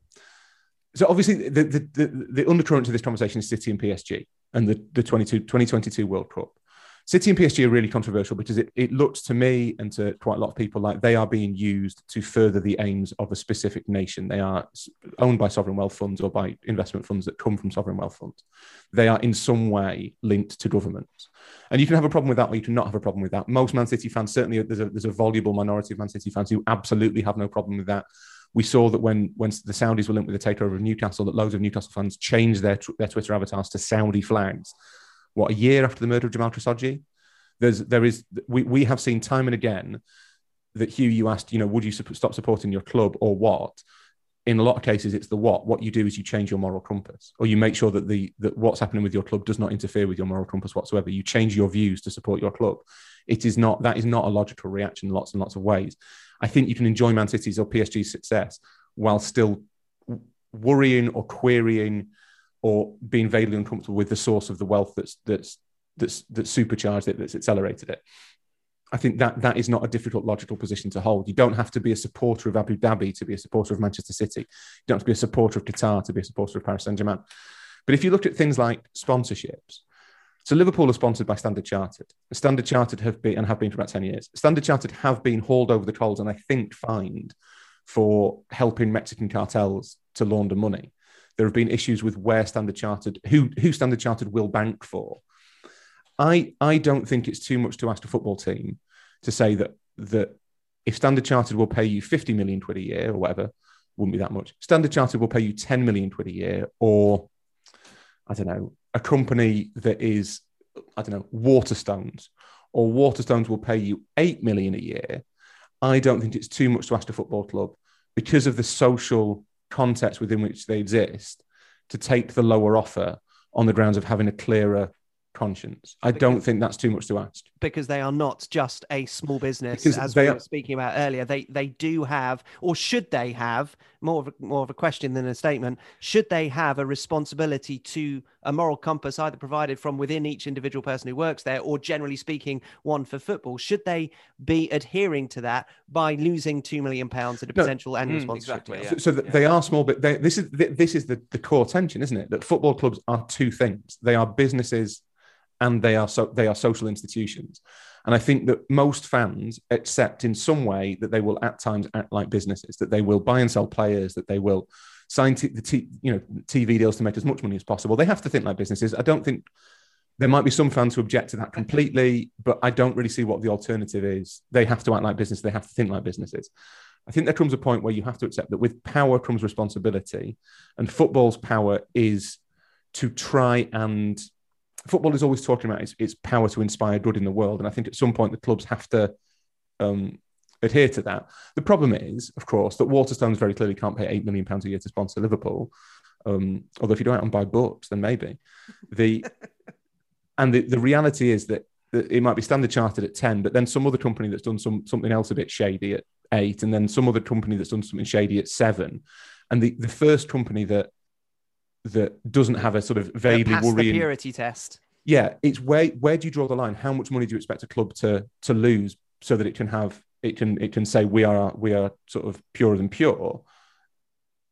so obviously the the, the, the undercurrent to this conversation is city and psg and the the 22 2022 world cup City and PSG are really controversial because it, it looks to me and to quite a lot of people like they are being used to further the aims of a specific nation. They are owned by sovereign wealth funds or by investment funds that come from sovereign wealth funds. They are in some way linked to governments. And you can have a problem with that or you can not have a problem with that. Most Man City fans, certainly there's a, there's a voluble minority of Man City fans who absolutely have no problem with that. We saw that when, when the Saudis were linked with the takeover of Newcastle, that loads of Newcastle fans changed their, their Twitter avatars to Saudi flags what a year after the murder of Jamal Khashoggi. There's there is we we have seen time and again that Ewan you asked you know would you stop supporting your club or what. In a lot of cases, it's the what. What you do is you change your moral compass, or you make sure that the that what's happening with your club does not interfere with your moral compass whatsoever. You change your views to support your club. It is not that is not a logical reaction in lots and lots of ways. I think you can enjoy Man City's or PSG's success while still worrying or querying or being vaguely uncomfortable with the source of the wealth that's that's that's that's supercharged it, that's accelerated it. I think that that is not a difficult logical position to hold. You don't have to be a supporter of Abu Dhabi to be a supporter of Manchester City. You don't have to be a supporter of Qatar to be a supporter of Paris Saint Germain. But if you look at things like sponsorships, so Liverpool are sponsored by Standard Chartered. Standard Chartered have been and have been for about 10 years. Standard Chartered have been hauled over the coals and I think fined for helping Mexican cartels to launder money. There have been issues with where Standard Chartered, who, who Standard Chartered will bank for. I, I don't think it's too much to ask a football team to say that that if Standard Chartered will pay you 50 million quid a year or whatever, wouldn't be that much. Standard Chartered will pay you 10 million quid a year, or I don't know, a company that is, I don't know, Waterstones, or Waterstones will pay you 8 million a year. I don't think it's too much to ask a football club because of the social context within which they exist to take the lower offer on the grounds of having a clearer conscience. I don't think that's too much to ask. Because they are not just a small business, because as we were speaking about earlier. They they do have, or should they have, more of a, more of a question than a statement. Should they have a responsibility to a moral compass, either provided from within each individual person who works there, or generally speaking, one for football? Should they be adhering to that by losing two million pounds at a potential no, annual mm, sponsorship? Exactly, yeah. So, so yeah. they are small, but they, this is this is the, the core tension, isn't it? That football clubs are two things. They are businesses and they are so they are social institutions. And I think that most fans accept in some way that they will at times act like businesses, that they will buy and sell players, that they will sign t- the t- you know TV deals to make as much money as possible. They have to think like businesses. I don't think there might be some fans who object to that completely, but I don't really see what the alternative is. They have to act like business. They have to think like businesses. I think there comes a point where you have to accept that with power comes responsibility, and football's power is to try and football is always talking about its, its power to inspire good in the world, and I think at some point the clubs have to um, adhere to that. The problem is, of course, that Waterstones very clearly can't pay eight million pounds a year to sponsor Liverpool. Um, although if you go out and buy books, then maybe the and the, the reality is that, that it might be standard chartered at ten, but then some other company that's done some something else a bit shady at eight, and then some other company that's done something shady at seven, and the the first company that that doesn't have a sort of vaguely Pass the worrying purity test. yeah, it's where where do you draw the line? How much money do you expect a club to to lose so that it can have it can it can say we are we are sort of purer than pure?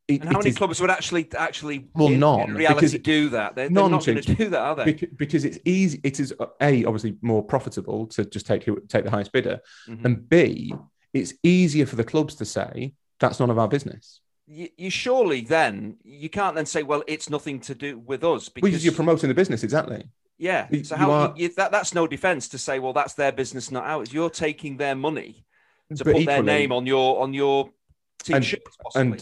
It, And how many is- clubs would actually actually Well, in, none, in reality because- do that? They're, they're not going to do that, are they? bec- because it's easy. It is a obviously more profitable to just take take the highest bidder, Mhm. and b it's easier for the clubs to say that's none of our business you, you surely then you can't then say, well, it's nothing to do with us because because you're promoting the business exactly. yeah. So you how are- you, that that's no defense to say, well, that's their business, not ours. You're taking their money to But put their name on your on your team And- shirts, possibly.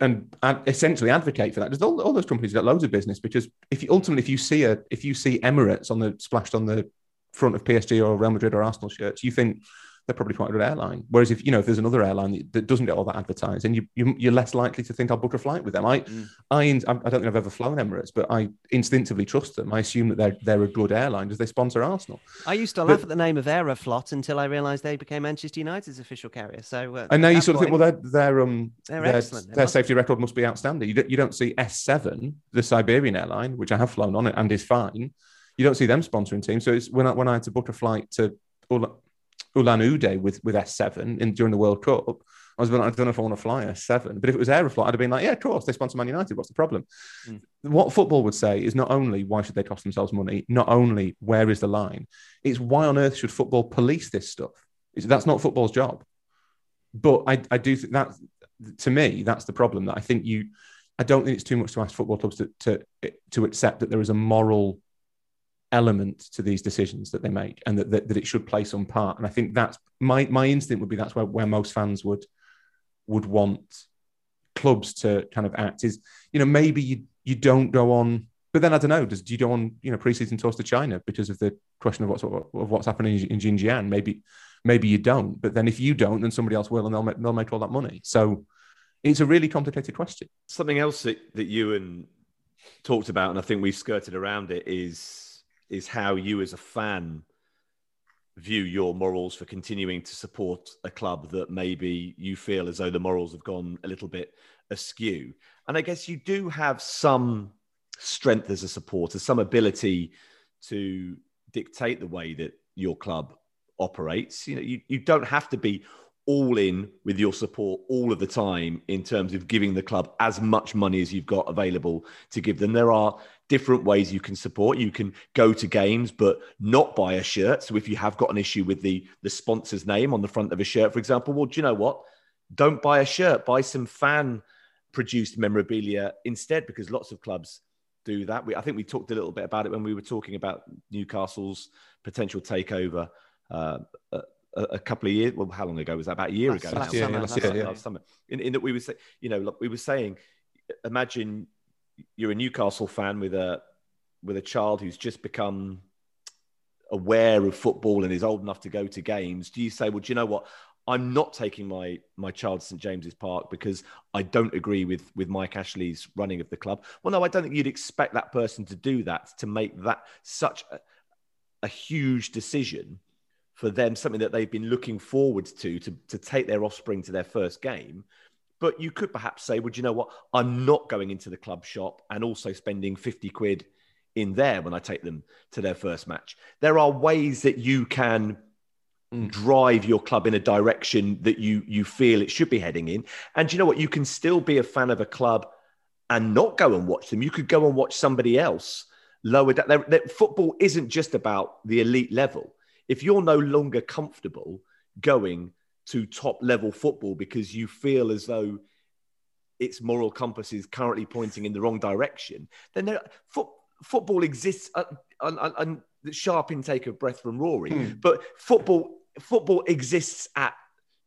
and and essentially advocate for that. There's all, all those companies got loads of business because if you ultimately if you see a if you see Emirates on the splashed on the front of PSG or Real Madrid or Arsenal shirts, you think they're probably quite a good airline. Whereas if you know if there's another airline that, doesn't get all that advertised, and you, you you're less likely to think I'll book a flight with them. I Mm. I I don't think I've ever flown Emirates, but I instinctively trust them. I assume that they're they're a good airline because they sponsor Arsenal. I used to But- laugh at the name of Aeroflot until I realised they became Manchester United's official carrier. So uh, And now you sort of think, point- well, their um They're their, excellent. Their safety record must be outstanding. You don't, you don't see S7, the Siberian airline, which I have flown on it and is fine. You don't see them sponsoring teams. So it's when I when I had to book a flight to Ulan Ude with with S7 in during the World Cup, I was like, I don't know if I want to fly S7. But if it was Aeroflot, I'd have been like, yeah, of course, they sponsor Man United. What's the problem? Mm. What football would say is not only why should they cost themselves money, not only where is the line, it's why on earth should football police this stuff? It's, that's not football's job. But I, I do think that to me, that's the problem. That I think you, I don't think it's too much to ask football clubs to to, to accept that there is a moral element to these decisions that they make, and that, that that it should play some part. And I think that's my my instinct would be that's where where most fans would would want clubs to kind of act. Is you know maybe you you don't go on. But then I don't know. Does do you go on you know preseason tours to China because of the question of what's of what's happening in, in Xinjiang? Maybe maybe you don't. But then if you don't, then somebody else will, and they'll make, they'll make all that money. So it's a really complicated question. Something else that, that Ewan talked about, and I think we've skirted around it, is is how you as a fan view your morals for continuing to support a club that maybe you feel as though the morals have gone a little bit askew. And I guess you do have some strength as a supporter, some ability to dictate the way that your club operates. You know, you, you don't have to be all in with your support all of the time in terms of giving the club as much money as you've got available to give them. There are different ways you can support. You can go to games but not buy a shirt. So if you have got an issue with the the sponsor's name on the front of a shirt, for example, well, do you know what? Don't buy a shirt. Buy some fan produced memorabilia instead, because lots of clubs do that. We, I think we talked a little bit about it when we were talking about Newcastle's potential takeover. Uh, a, a couple of years. Well, how long ago was that? About a year Last- ago. last now. summer, last year, last summer. In, in that we were, say, you know, look, we were saying, imagine you're a Newcastle fan with a with a child who's just become aware of football and is old enough to go to games. Do you say, well, do you know what? I'm not taking my my child to St James's Park because I don't agree with with Mike Ashley's running of the club. Well, no, I don't think you'd expect that person to do that to make that such a, a huge decision for them, something that they've been looking forward to, to to take their offspring to their first game. But you could perhaps say, well, you know what? I'm not going into the club shop and also spending 50 quid in there when I take them to their first match. There are ways that you can Mm. drive your club in a direction that you you feel it should be heading in. And you know what? You can still be a fan of a club and not go and watch them. You could go and watch somebody else lower down. There- Football isn't just about the elite level. If you're no longer comfortable going to top level football because you feel as though its moral compass is currently pointing in the wrong direction, then there, foot, football exists. uh, on the sharp intake of breath from Rory, Hmm. but football football exists at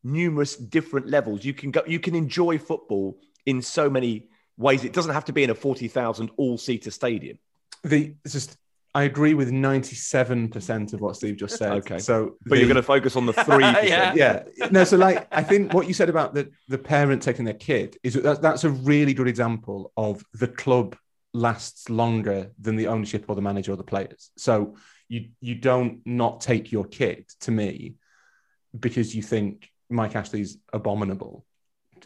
numerous different levels. You can go, you can enjoy football in so many ways. It doesn't have to be in a forty thousand all seater stadium. the just I agree with 97% of what Steve just said. Okay. So, But you're going to focus on the three. Yeah. yeah no so like i think what you said about the the parent taking their kid is that that's a really good example of the club lasts longer than the ownership or the manager or the players so you you don't not take your kid to me because you think mike ashley's abominable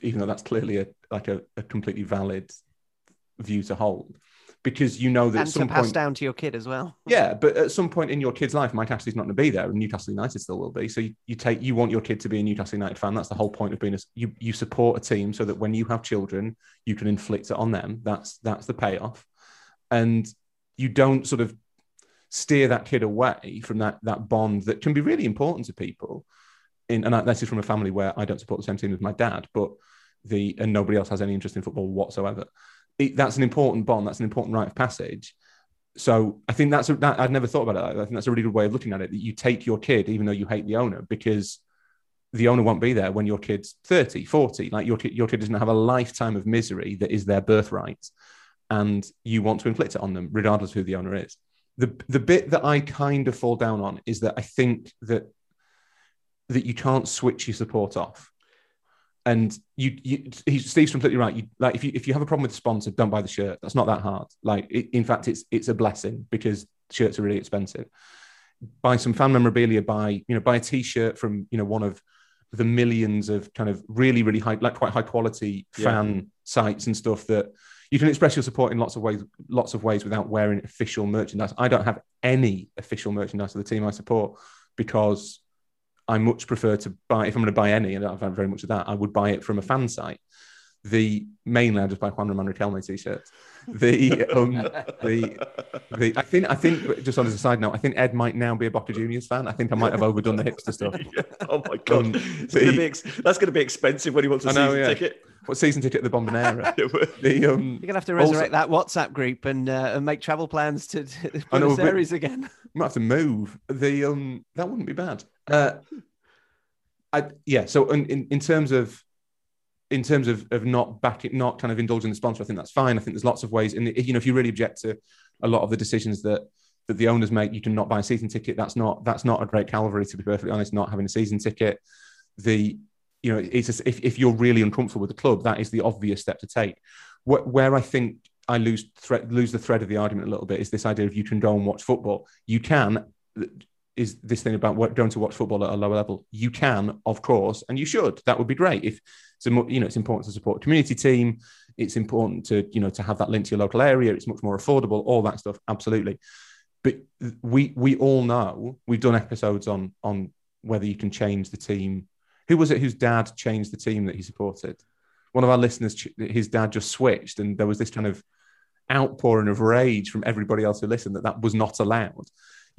even though that's clearly a like a, a completely valid view to hold because you know that and at to some pass point down to your kid as well. yeah, but at some point in your kid's life, Mike Ashley's not going to be there, and Newcastle United still will be. So you, you take you want your kid to be a Newcastle United fan. That's the whole point of being a you you support a team so that when you have children, you can inflict it on them. That's that's the payoff, and you don't sort of steer that kid away from that that bond that can be really important to people. In and I, this is from a family where I don't support the same team as my dad, but the and nobody else has any interest in football whatsoever. It, that's an important bond. That's an important rite of passage. So I think that's a, that I'd never thought about it. I think that's a really good way of looking at it. That you take your kid, even though you hate the owner, because the owner won't be there when your kid's 30, 40. Like your kid, your kid doesn't have a lifetime of misery that is their birthright, and you want to inflict it on them, regardless of who the owner is. The the bit that I kind of fall down on is that I think that that you can't switch your support off. And you, you he, Steve's completely right. You like if you if you have a problem with the sponsor, don't buy the shirt. That's not that hard. Like it, in fact, it's it's a blessing because shirts are really expensive. Buy some fan memorabilia. Buy you know buy a T-shirt from you know one of the millions of kind of really really high like quite high quality Yeah. fan sites and stuff that you can express your support in lots of ways lots of ways without wearing official merchandise. I don't have any official merchandise of the team I support because I much prefer to buy if I'm going to buy any, and I don't have very much of that. I would buy it from a fan site. The mainland I just buy Juan Roman Riquelme t-shirts. The um, the the I think I think just on as a side note, I think Ed might now be a Boca Juniors fan. I think I might have overdone the hipster stuff. oh my god, Um, It's gonna be ex- that's going to be expensive when he wants a I know, season yeah. ticket. What season ticket at the Bombonera? the um, You're gonna have to Also- resurrect that WhatsApp group and, uh, and make travel plans to, to I know, Buenos Aires again. might have to move. The um that wouldn't be bad. Uh, I yeah. So in, in in terms of in terms of of not backing, not kind of indulging the sponsor, I think that's fine. I think there's lots of ways. And you know, if you really object to a lot of the decisions that that the owners make, you can not buy a season ticket. That's not that's not a great Calvary, to be perfectly honest. Not having a season ticket, the you know, it's just, if if you're really uncomfortable with the club, that is the obvious step to take. Where, where I think I lose thread, lose the thread of the argument a little bit is this idea of you can go and watch football. You can is this thing about going to watch football at a lower level. You can, of course, and you should. That would be great. If it's you know, it's important to support community team. It's important to you know to have that link to your local area. It's much more affordable. All that stuff, absolutely. But we we all know we've done episodes on on whether you can change the team. Who was it whose dad changed the team that he supported? One of our listeners, his dad just switched, and there was this kind of outpouring of rage from everybody else who listened that that was not allowed.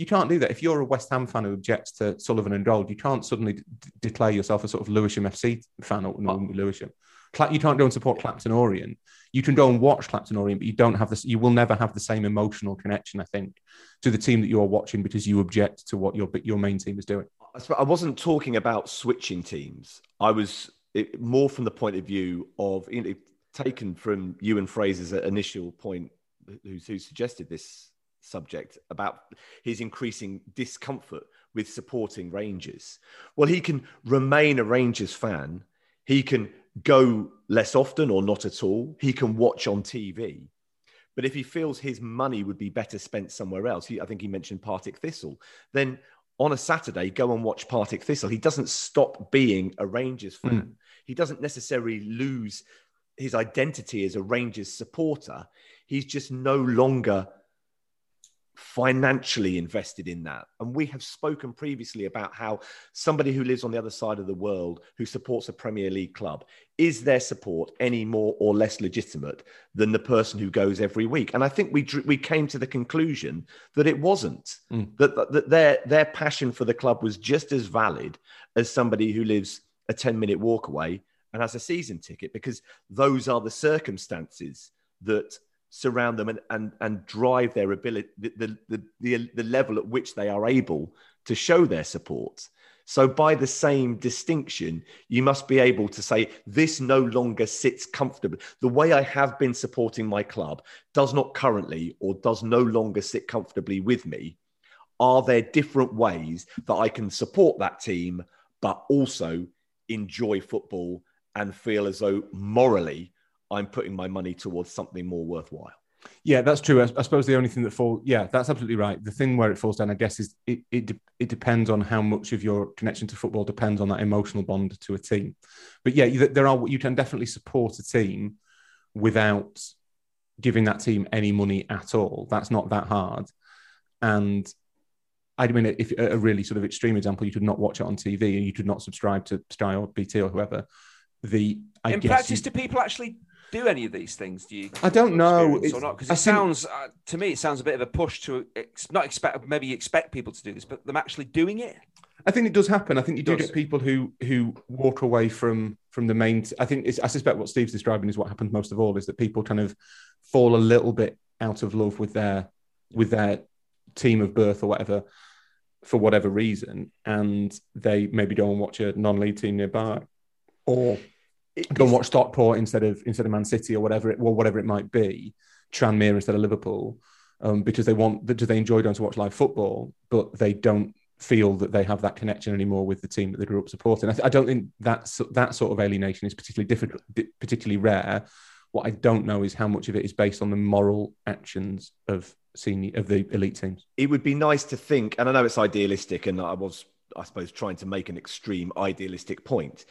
You can't do that. If you're a West Ham fan who objects to Sullivan and Gold, you can't suddenly d- declare yourself a sort of Lewisham FC fan or no, Lewisham. Cla- You can't go and support Clapton Orient. You can go and watch Clapton Orient, but you don't have this. You will never have the same emotional connection, I think, to the team that you are watching because you object to what your your main team is doing. I I wasn't talking about switching teams. I was it, more from the point of view of you know, taken from Ewan Fraser's initial point, who, who suggested this subject about his increasing discomfort with supporting Rangers. Well, he can remain a Rangers fan. He can go less often or not at all. He can watch on TV. But if he feels his money would be better spent somewhere else, he, I think he mentioned Partick Thistle, then on a Saturday, go and watch Partick Thistle. He doesn't stop being a Rangers fan. Hmm. He doesn't necessarily lose his identity as a Rangers supporter. He's just no longer financially invested in that. And we have spoken previously about how somebody who lives on the other side of the world who supports a Premier League club is their support any more or less legitimate than the person who goes every week? And I think we drew, we came to the conclusion that it wasn't. Mm. That, that that their their passion for the club was just as valid as somebody who lives a 10 minute walk away and has a season ticket because those are the circumstances that surround them and, and, and drive their ability, the, the, the, the, level at which they are able to show their support. So, by the same distinction, you must be able to say, this no longer sits comfortably. The way I have been supporting my club does not currently or does no longer sit comfortably with me. Are there different ways that I can support that team, but also enjoy football and feel as though morally I'm putting my money towards something more worthwhile? Yeah, that's true. I, I suppose the only thing that falls, yeah, that's absolutely right. The thing where it falls down, I guess, is it, it it depends on how much of your connection to football depends on that emotional bond to a team. But yeah, there are you can definitely support a team without giving that team any money at all. That's not that hard. And I mean, if a really sort of extreme example, you could not watch it on TV and you could not subscribe to Sky or BT or whoever. The I in practice, you, do people actually do any of these things? Do you? I don't know or not because it sounds uh, to me it sounds a bit of a push to ex- not expect maybe you expect people to do this, but them actually doing it. I think it does happen. I think you do get people who who walk away from from the main. T- I think it's, I suspect what Steve's describing is what happens most of all is that people kind of fall a little bit out of love with their with their team of birth or whatever for whatever reason, and they maybe go and watch a non-league team nearby, or go and watch Stockport instead of instead of Man City or whatever it well, whatever it might be, Tranmere instead of Liverpool, um, because they want that. do they enjoy going to watch live football, but they don't feel that they have that connection anymore with the team that they grew up supporting. I, th- I don't think that that sort of alienation is particularly difficult, particularly rare. What I don't know is how much of it is based on the moral actions of senior of the elite teams. It would be nice to think, and I know it's idealistic, and I was, I suppose, trying to make an extreme idealistic point,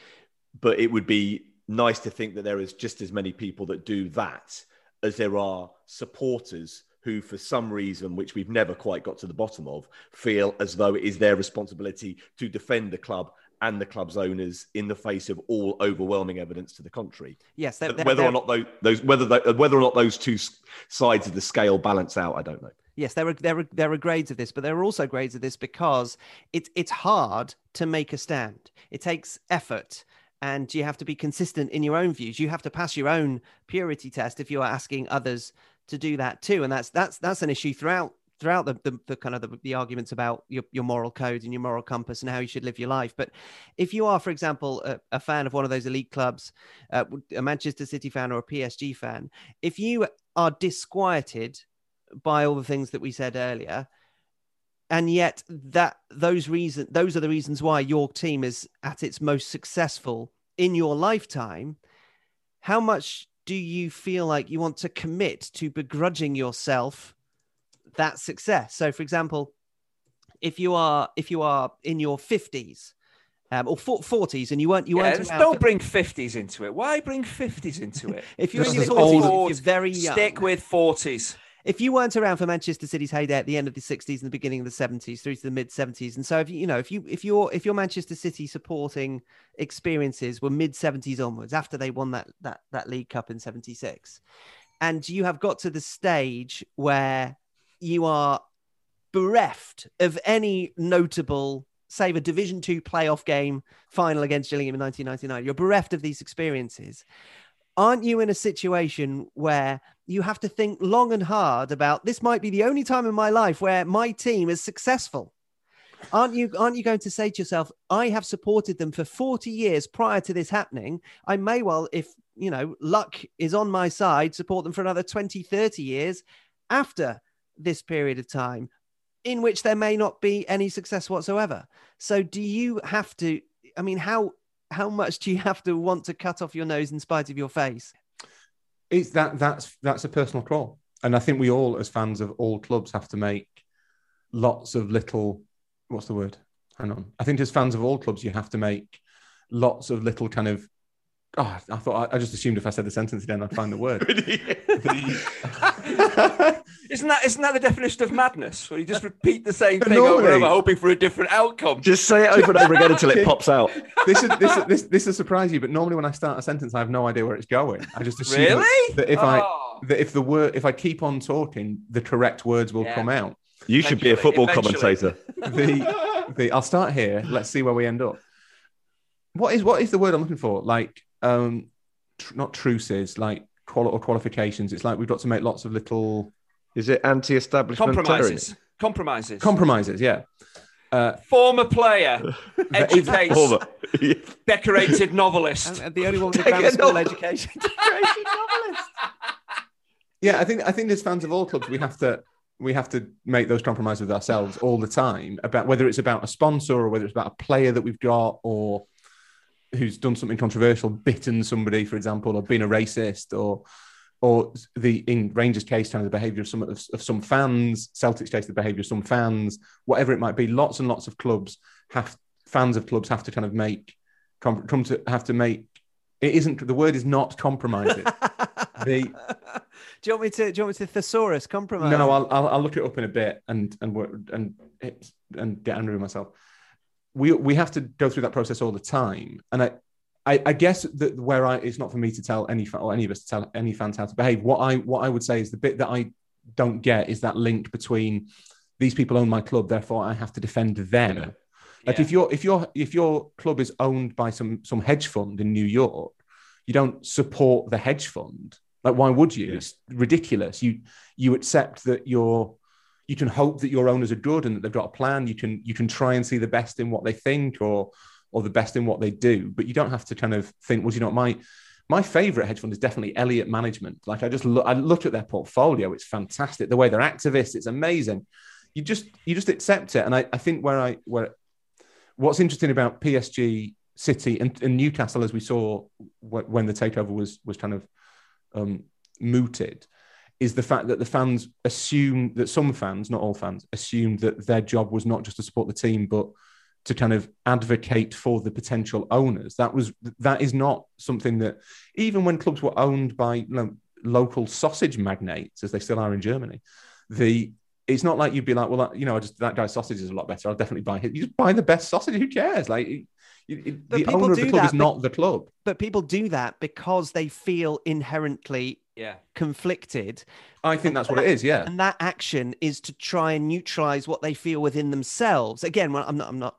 but it would be nice to think that there is just as many people that do that as there are supporters who, for some reason, which we've never quite got to the bottom of, feel as though it is their responsibility to defend the club and the club's owners in the face of all overwhelming evidence to the contrary. Yes, they're, they're, whether they're... or not those, those whether they, whether or not those two sides of the scale balance out, I don't know. Yes, there are there are there are grades of this, but there are also grades of this because it's it's hard to make a stand. It takes effort and you have to be consistent in your own views. You have to pass your own purity test if you are asking others to do that too, and that's that's that's an issue throughout throughout the, the, the kind of the, the, arguments about your, your moral code and your moral compass and how you should live your life. But if you are, for example, a, a fan of one of those elite clubs, uh, a Manchester City fan or a PSG fan, if you are disquieted by all the things that we said earlier, and yet that those reasons those are the reasons why your team is at its most successful in your lifetime. How much do you feel like you want to commit to begrudging yourself that success? So for example if you are if you are in your 50s um, or 40s and you weren't you yeah, weren't don't bring 50s into it. Why bring 50s into it? If you're in your 40s you're very young. stick with 40s if you weren't around for Manchester City's heyday at the end of the 60s and the beginning of the 70s through to the mid 70s and so if you know if you if your if your Manchester City supporting experiences were mid 70s onwards after they won that that that League Cup in 76 and you have got to the stage where you are bereft of any notable save the division 2 playoff game final against Gillingham in 1999 you're bereft of these experiences aren't you in a situation where you have to think long and hard about this might be the only time in my life where my team is successful aren't you aren't you going to say to yourself i have supported them for 40 years prior to this happening. I may well if you know luck is on my side support them for another 20 30 years after this period of time in which there may not be any success whatsoever so do you have to i mean how how much do you have to want to cut off your nose in spite of your face? It's that that's that's a personal call, and I think we all, as fans of all clubs, have to make lots of little. What's the word? Hang on. I think as fans of all clubs, you have to make lots of little kind of Oh, I thought I, just assumed if I said the sentence again, I'd find the word. isn't that isn't that the definition of madness? Where you just repeat the same thing Normally, over and over, hoping for a different outcome. Just say it over and over again until it pops out. This is this this this will surprise you, but normally when I start a sentence, I have no idea where it's going. I just assume really? that if oh. I that if the word if I keep on talking, the correct words will yeah. come out. You should be a football Eventually. commentator. The, the I'll start here. Let's see where we end up. What is what is the word I'm looking for? Like um, tr- not truces, like quali- or qualifications. It's like we've got to make lots of little. Is it anti-establishment compromises? Compromises. Compromises. Yeah. Uh, Former player, educated, Former. decorated novelist. And the only one with a Take grammar school off. education. Decorated novelist. yeah, I think I think as fans of all clubs, we have to we have to make those compromises with ourselves all the time about whether it's about a sponsor or whether it's about a player that we've got or who's done something controversial, bitten somebody, for example, or been a racist, or or the in Rangers' case, kind of the behaviour of some of, of some fans, Celtic's case, the behaviour of some fans, whatever it might be. Lots and lots of clubs have fans of clubs have to kind of make com- come to have to make. It isn't the word is not compromise it. The- do you want me to? Do you want me to thesaurus compromise? No, I'll, I'll I'll look it up in a bit and and work and and get angry with myself. We we have to go through that process all the time, and I. I, I guess that where I it's not for me to tell any fan or any of us to tell any fans how to behave. What I what I would say is the bit that I don't get is that link between these people own my club, therefore I have to defend them. Yeah. Like Yeah. if your if your if your club is owned by some some hedge fund in New York, you don't support the hedge fund. Like why would you? Yeah. It's ridiculous. You you accept that you're you can hope that your owners are good and that they've got a plan. You can you can try and see the best in what they think or or the best in what they do, but you don't have to kind of think, well, you know, my my favorite hedge fund is definitely Elliott Management. Like I just look, I look at their portfolio; it's fantastic. The way they're activists, it's amazing. You just you just accept it, and I, I think where I where what's interesting about PSG, City, and, and Newcastle, as we saw wh- when the takeover was was kind of um, mooted, is the fact that the fans assume that some fans, not all fans, assumed that their job was not just to support the team, but to kind of advocate for the potential owners. That was that is not something that even when clubs were owned by you know, local sausage magnates, as they still are in Germany, the it's not like you'd be like, well, you know, I just that guy's sausage is a lot better. I'll definitely buy it. You just buy the best sausage. Who cares? Like, it- it- the owner of the club is that, not the club. But people do that because they feel inherently Yeah. conflicted. I think that's what it is. Yeah, And that action is to try and neutralize what they feel within themselves. Again, well, I'm not I'm not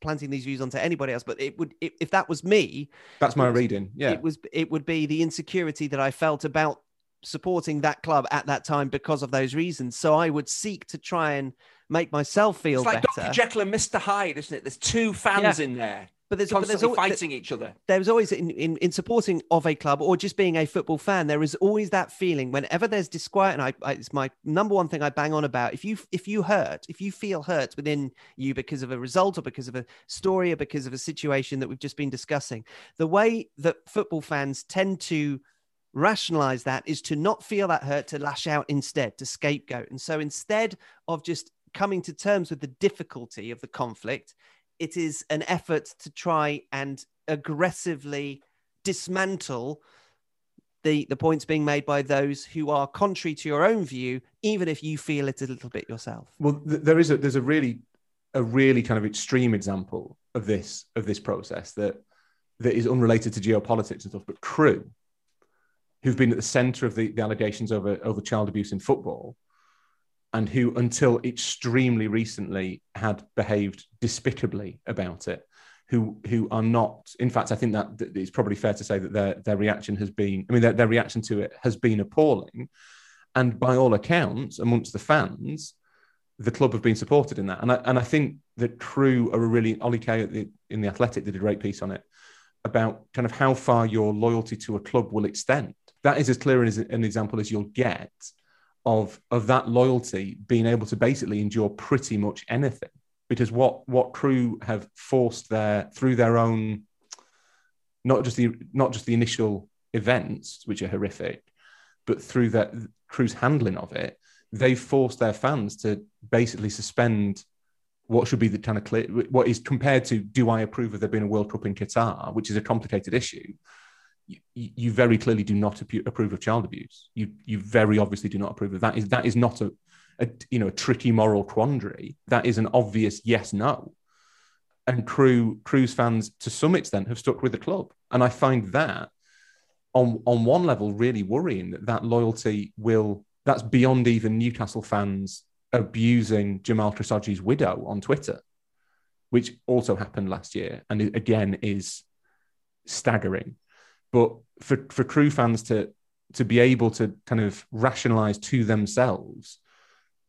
planting these views onto anybody else, but it would if, if that was me, that's my reading. Yeah, it was it would be the insecurity that I felt about supporting that club at that time because of those reasons. So I would seek to try and make myself feel It's like better. Dr. Jekyll and Mr. Hyde, isn't it? There's two fans in there but there's, but there's constantly al- fighting each other. there's always in, in in supporting of a club or just being a football fan there is always that feeling whenever there's disquiet and I, I it's my number one thing i bang on about if you if you hurt if you feel hurt within you because of a result or because of a story or because of a situation that we've just been discussing the way that football fans tend to rationalize that is to not feel that hurt to lash out instead to scapegoat and so instead of just coming to terms with the difficulty of the conflict it is an effort to try and aggressively dismantle the the points being made by those who are contrary to your own view even if you feel it a little bit yourself. Well, th- there is a there's a really a really kind of extreme example of this of this process that that is unrelated to geopolitics and stuff, but Crewe, who've been at the centre of the, the allegations over over child abuse in football, and who until extremely recently had behaved despicably about it, who who are not. In fact, I think that, it's probably fair to say that their their reaction has been. I mean, their, their reaction to it has been appalling, and by all accounts, amongst the fans, the club have been supported in that. And I, and I think that Crewe are a really, Ollie Kay in The Athletic did a great piece on it about kind of how far your loyalty to a club will extend. That is as clear an example as you'll get of, of that loyalty being able to basically endure pretty much anything. Because what, what Crewe have forced their, through their own, not just the, not just the initial events, which are horrific, but through that Crewe's handling of it, they've forced their fans to basically suspend what should be the kind of clear, what is compared to do I approve of there being a World Cup in Qatar, which is a complicated issue. You, you very clearly do not approve of child abuse. You you very obviously do not approve of that. Is that is not a, a you know a tricky moral quandary. That is an obvious yes no. And Crewe Crewe's fans to some extent have stuck with the club, and I find that on on one level really worrying that that loyalty will that's beyond even Newcastle fans abusing Jamal Khashoggi's widow on Twitter, which also happened last year, and again is staggering. But for for Crewe fans to to be able to kind of rationalize to themselves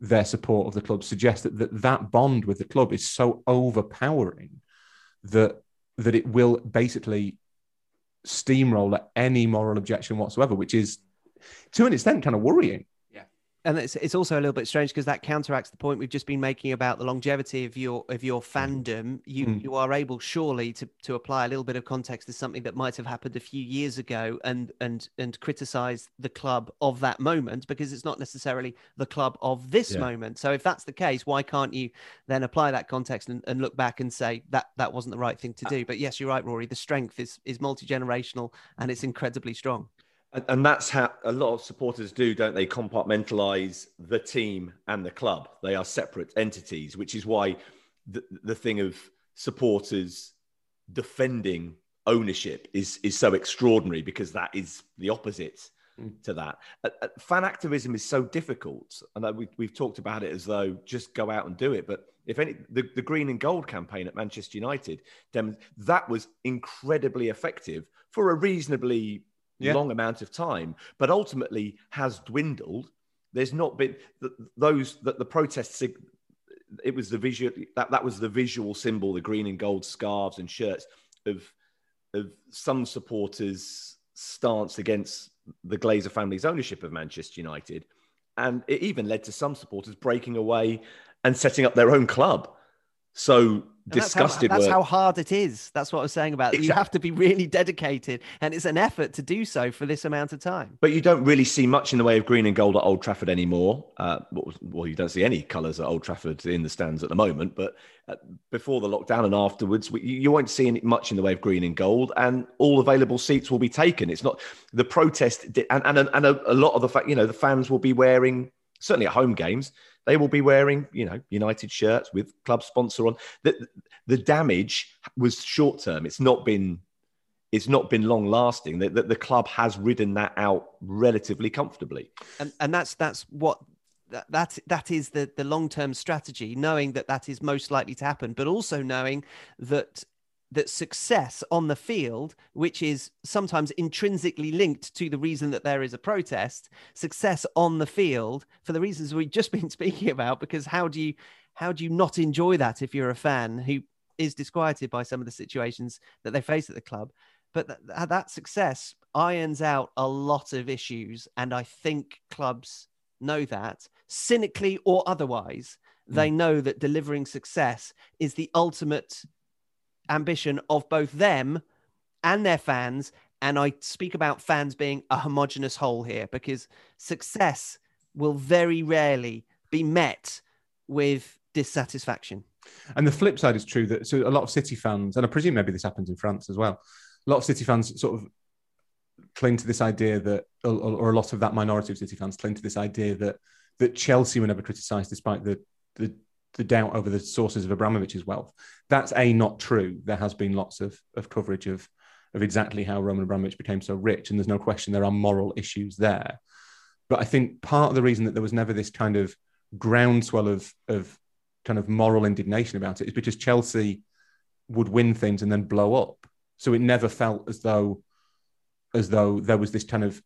their support of the club suggests that, that that bond with the club is so overpowering that that it will basically steamroll at any moral objection whatsoever, which is to an extent kind of worrying and it's, it's also a little bit strange because that counteracts the point we've just been making about the longevity of your of your mm-hmm. fandom you mm. you are able surely to to apply a little bit of context to something that might have happened a few years ago and and and criticize the club of that moment because it's not necessarily the club of this yeah. moment so if that's the case why can't you then apply that context and, and look back and say that that wasn't the right thing to uh do but yes you're right rory the strength is is multi-generational and it's incredibly strong and, and that's how a lot of supporters do, don't they? Compartmentalize the team and the club. They are separate entities, which is why the, the thing of supporters defending ownership is is so extraordinary because that is the opposite mm. to that. Uh, uh, fan activism is so difficult, and we, we've talked about it as though just go out and do it. But if any, the, the green and gold campaign at Manchester United, that was incredibly effective for a reasonably yeah. long amount of time, but ultimately has dwindled. There's not been those that the protests. It was the visual that that was the visual symbol, the green and gold scarves and shirts of of some supporters' stance against the Glazer family's ownership of Manchester United, and it even led to some supporters breaking away and setting up their own club. So disgusted. That's, how, that's how, hard it is. That's what I was saying about exactly. you have to be really dedicated, and it's an effort to do so for this amount of time. But you don't really see much in the way of green and gold at Old Trafford anymore. Uh, well, you don't see any colours at Old Trafford in the stands at the moment. But uh, before the lockdown and afterwards, we, you won't see much in the way of green and gold, and all available seats will be taken. It's not the protest, and and, and a, a lot of the fact, you know, the fans will be wearing certainly at home games they will be wearing, you know, United shirts with club sponsor on. The, the damage was short term. It's not been it's not been long lasting. That the, the, club has ridden that out relatively comfortably. And and that's that's what that that, that is the the long term strategy, knowing that that is most likely to happen, but also knowing that that success on the field, which is sometimes intrinsically linked to the reason that there is a protest, success on the field for the reasons we've just been speaking about, because how do you how do you not enjoy that if you're a fan who is disquieted by some of the situations that they face at the club? But th- that success irons out a lot of issues, and I think clubs know that cynically or otherwise. They hmm. know that delivering success is the ultimate ambition of both them and their fans. And I speak about fans being a homogenous whole here because success will very rarely be met with dissatisfaction. And the flip side is true that so a lot of City fans, and I presume maybe this happens in France as well, a lot of City fans sort of cling to this idea that, or, a lot of that minority of City fans cling to this idea that that Chelsea were never criticised despite the the the doubt over the sources of Abramovich's wealth. That's a not true. There has been lots of, of coverage of of exactly how Roman Abramovich became so rich, and there's no question there are moral issues there. But I think part of the reason that there was never this kind of groundswell of of kind of moral indignation about it is because Chelsea would win things and then blow up. So it never felt as though as though there was this kind of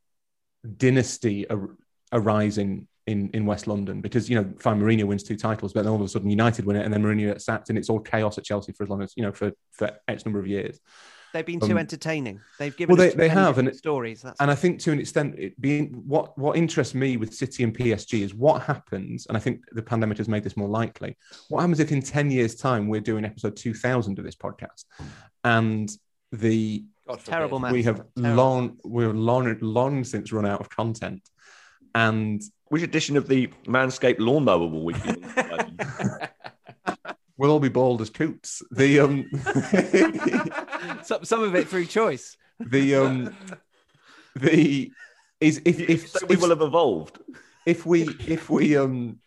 dynasty ar- arising in, in West London because you know fine Mourinho wins two titles, but then all of a sudden United win it, and then Mourinho gets sacked, and it's all chaos at Chelsea for as long as you know for for X number of years. They've been too um, entertaining. They've given well, they, they have and stories, That's and I think to an extent, it being what what interests me with City and PSG is what happens, and I think the pandemic has made this more likely. What happens if in ten years' time we're doing episode two thousand of this podcast, and the terrible we have terrible. long we're long long since run out of content and which edition of the Manscaped lawnmower will we be? we'll all be bald as coots. The um, some, some of it through choice. The um, the is if if, so we will have evolved. If we if we um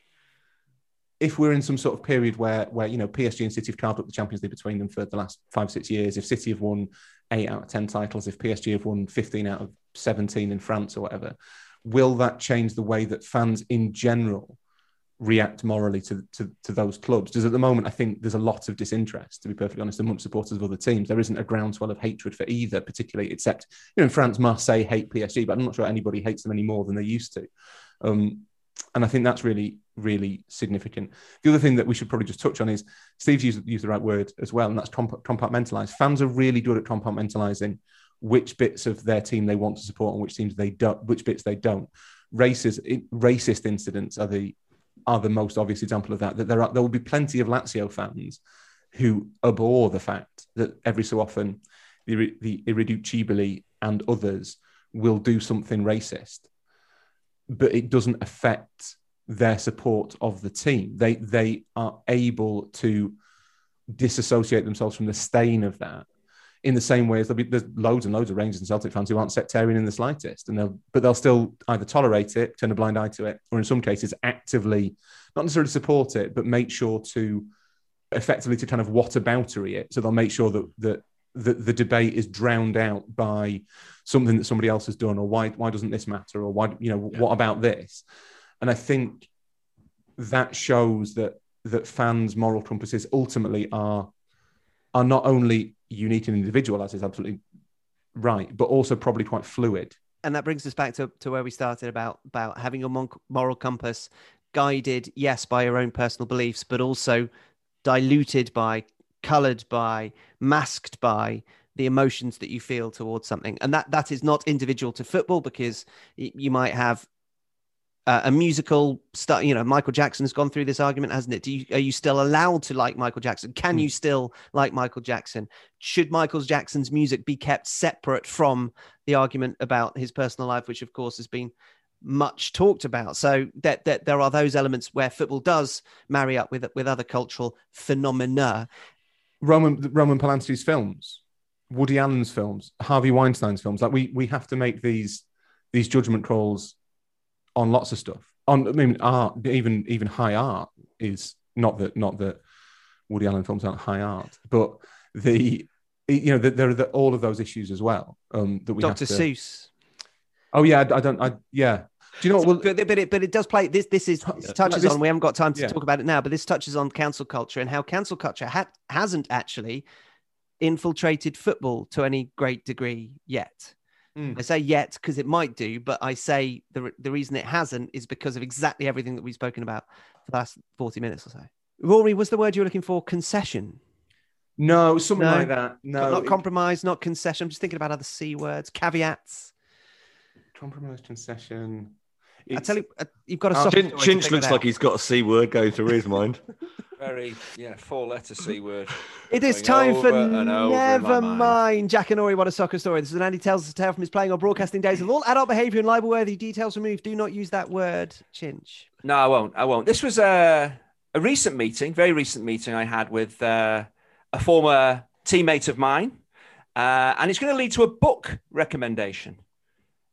if we're in some sort of period where where you know PSG and City have carved up the Champions League between them for the last five six years, if City have won eight out of ten titles, if PSG have won fifteen out of seventeen in France or whatever, will that change the way that fans in general react morally to, to, to those clubs? Because at the moment, I think there's a lot of disinterest, to be perfectly honest, amongst supporters of other teams. There isn't a groundswell of hatred for either, particularly, except, you know, in France, Marseille hate PSG, but I'm not sure anybody hates them any more than they used to. Um, and I think that's really, really significant. The other thing that we should probably just touch on is Steve's used, used the right word as well, and that's comp- compartmentalize. Fans are really good at compartmentalizing which bits of their team they want to support and which teams they don't, which bits they don't. Racist, racist incidents are the are the most obvious example of that. That there are there will be plenty of Lazio fans who abhor the fact that every so often the the Irriducibili and others will do something racist but it doesn't affect their support of the team. They they are able to disassociate themselves from the stain of that in the same way as there'll be there's loads and loads of Rangers and Celtic fans who aren't sectarian in the slightest, and they'll but they'll still either tolerate it, turn a blind eye to it, or in some cases actively not necessarily support it, but make sure to effectively to kind of whataboutery it. So they'll make sure that that the, the debate is drowned out by something that somebody else has done or why why doesn't this matter or why you know yeah. what about this and i think that shows that that fans moral compasses ultimately are are not only unique and individual as is absolutely right but also probably quite fluid and that brings us back to, to where we started about about having a moral compass guided yes by your own personal beliefs but also diluted by colored by, masked by the emotions that you feel towards something. And that that is not individual to football because you might have uh, a musical stuff. You know, Michael Jackson has gone through this argument, hasn't it? Do you, are you still allowed to like Michael Jackson? Can mm. you still like Michael Jackson? Should Michael Jackson's music be kept separate from the argument about his personal life, which of course has been much talked about. So that, that there are those elements where football does marry up with with other cultural phenomena. Roman Roman Polanski's films, Woody Allen's films, Harvey Weinstein's films. Like we we have to make these these judgment calls on lots of stuff. On I mean, art, even even high art is not that not that Woody Allen films aren't high art, but the you know there are the, all of those issues as well um, that we Dr. to. Seuss. Oh yeah, I, I don't. I yeah. Do you know what? Well, but, but, it, but it does play. This this is touches this, on. We haven't got time to yeah. talk about it now, but this touches on cancel culture and how cancel culture ha- hasn't actually infiltrated football to any great degree yet. Mm. I say yet because it might do, but I say the the reason it hasn't is because of exactly everything that we've spoken about for the last forty minutes or so. Rory, was the word you were looking for concession? No, something no. like that. No, not compromise, not concession. I'm just thinking about other c words, caveats. Compromise, concession. I tell you, uh, you've got a. Uh, Chinch, Chinch looks like he's got a c word going through his mind. Very, yeah, four letter c word. It is time for never mind. Jackanory, what a soccer story. This is an Andy tells us a tale from his playing or broadcasting days. With all adult behaviour and libel-worthy details removed, do not use that word, Chinch. No, I won't. I won't. This was a a recent meeting, very recent meeting I had with uh, a former teammate of mine, uh, and it's going to lead to a book recommendation.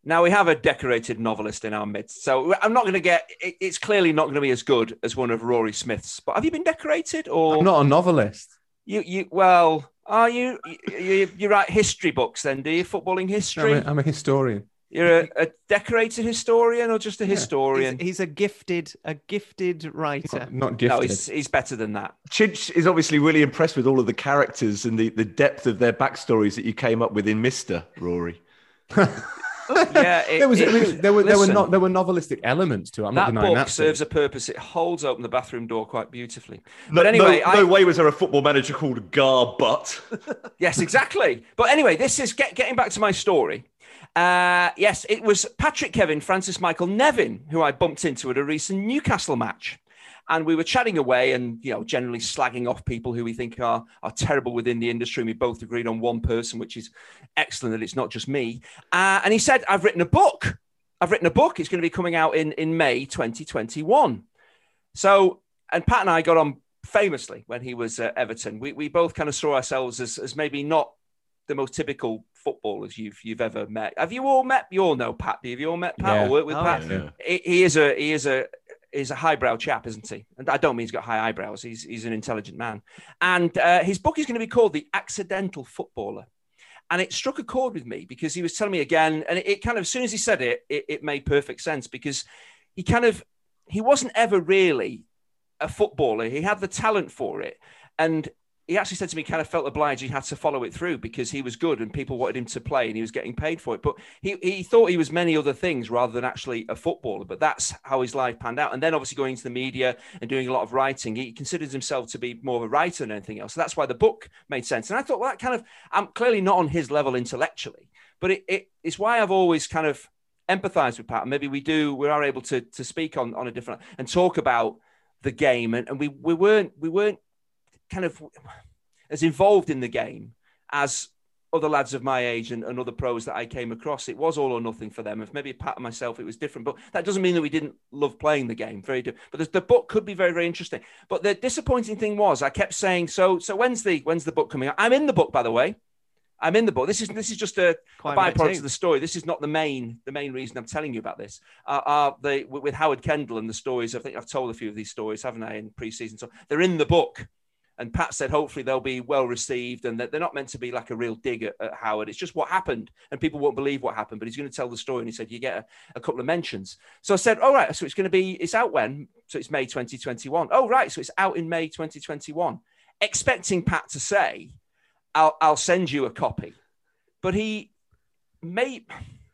Now we have a decorated novelist in our midst, so I'm not going to get. It's clearly not going to be as good as one of Rory Smith's. But have you been decorated, or I'm not a novelist? You, you, well, are you? You, you write history books, then, do you? Footballing history. I'm a, I'm a historian. You're a, a, decorated historian, or just a yeah. historian? He's, he's, a gifted, a gifted writer. Not, not gifted. No, he's, he's better than that. Chinch is obviously really impressed with all of the characters and the, the depth of their backstories that you came up with in Mister Rory. yeah, it, there was it, there were there were not there were novelistic elements to it. I'm that not denying book that serves thing. a purpose. It holds open the bathroom door quite beautifully. No, but anyway, no, I, no way was there a football manager called Gar Butt. yes, exactly. But anyway, this is get, getting back to my story. Uh, yes, it was Patrick Kevin, Francis Michael Nevin, who I bumped into at a recent Newcastle match and we were chatting away and you know generally slagging off people who we think are are terrible within the industry and we both agreed on one person which is excellent that it's not just me uh, and he said i've written a book i've written a book it's going to be coming out in in may 2021 so and pat and i got on famously when he was at everton we, we both kind of saw ourselves as, as maybe not the most typical footballers you've you've ever met. Have you all met? You all know Pat. Have you all met Pat yeah. or worked with oh, Pat? Yeah. He, he, is a he is a is a highbrow chap, isn't he? And I don't mean he's got high eyebrows. He's he's an intelligent man. And uh, his book is going to be called The Accidental Footballer. And it struck a chord with me because he was telling me again, and it, it kind of as soon as he said it, it, it made perfect sense because he kind of he wasn't ever really a footballer. He had the talent for it, and he actually said to me, kind of felt obliged he had to follow it through because he was good and people wanted him to play and he was getting paid for it. But he, he thought he was many other things rather than actually a footballer. But that's how his life panned out. And then obviously going into the media and doing a lot of writing, he considers himself to be more of a writer than anything else. So that's why the book made sense. And I thought, well, that kind of, I'm clearly not on his level intellectually, but it, it, it's why I've always kind of empathized with Pat. And maybe we do, we are able to, to speak on, on a different and talk about the game. And, and we, we weren't, we weren't kind of as involved in the game as other lads of my age and, and, other pros that I came across. It was all or nothing for them. If maybe Pat and myself, it was different, but that doesn't mean that we didn't love playing the game. Very different. But the book could be very, very interesting. But the disappointing thing was, I kept saying, "So, so when's the when's the book coming out?" I'm in the book, by the way. I'm in the book. This is this is just a, a byproduct of the story. This is not the main the main reason I'm telling you about this. Uh, uh, they with Howard Kendall and the stories. I think I've told a few of these stories, haven't I, in pre-season? So they're in the book. And Pat said, hopefully they'll be well received and that they're not meant to be like a real dig at, at, Howard. It's just what happened. And people won't believe what happened, but he's going to tell the story. And he said, you get a, a couple of mentions. So I said, all right. So it's going to be, it's out when? So it's May 2021. Oh, right. So it's out in May 2021. Expecting Pat to say, I'll, I'll send you a copy. But he may,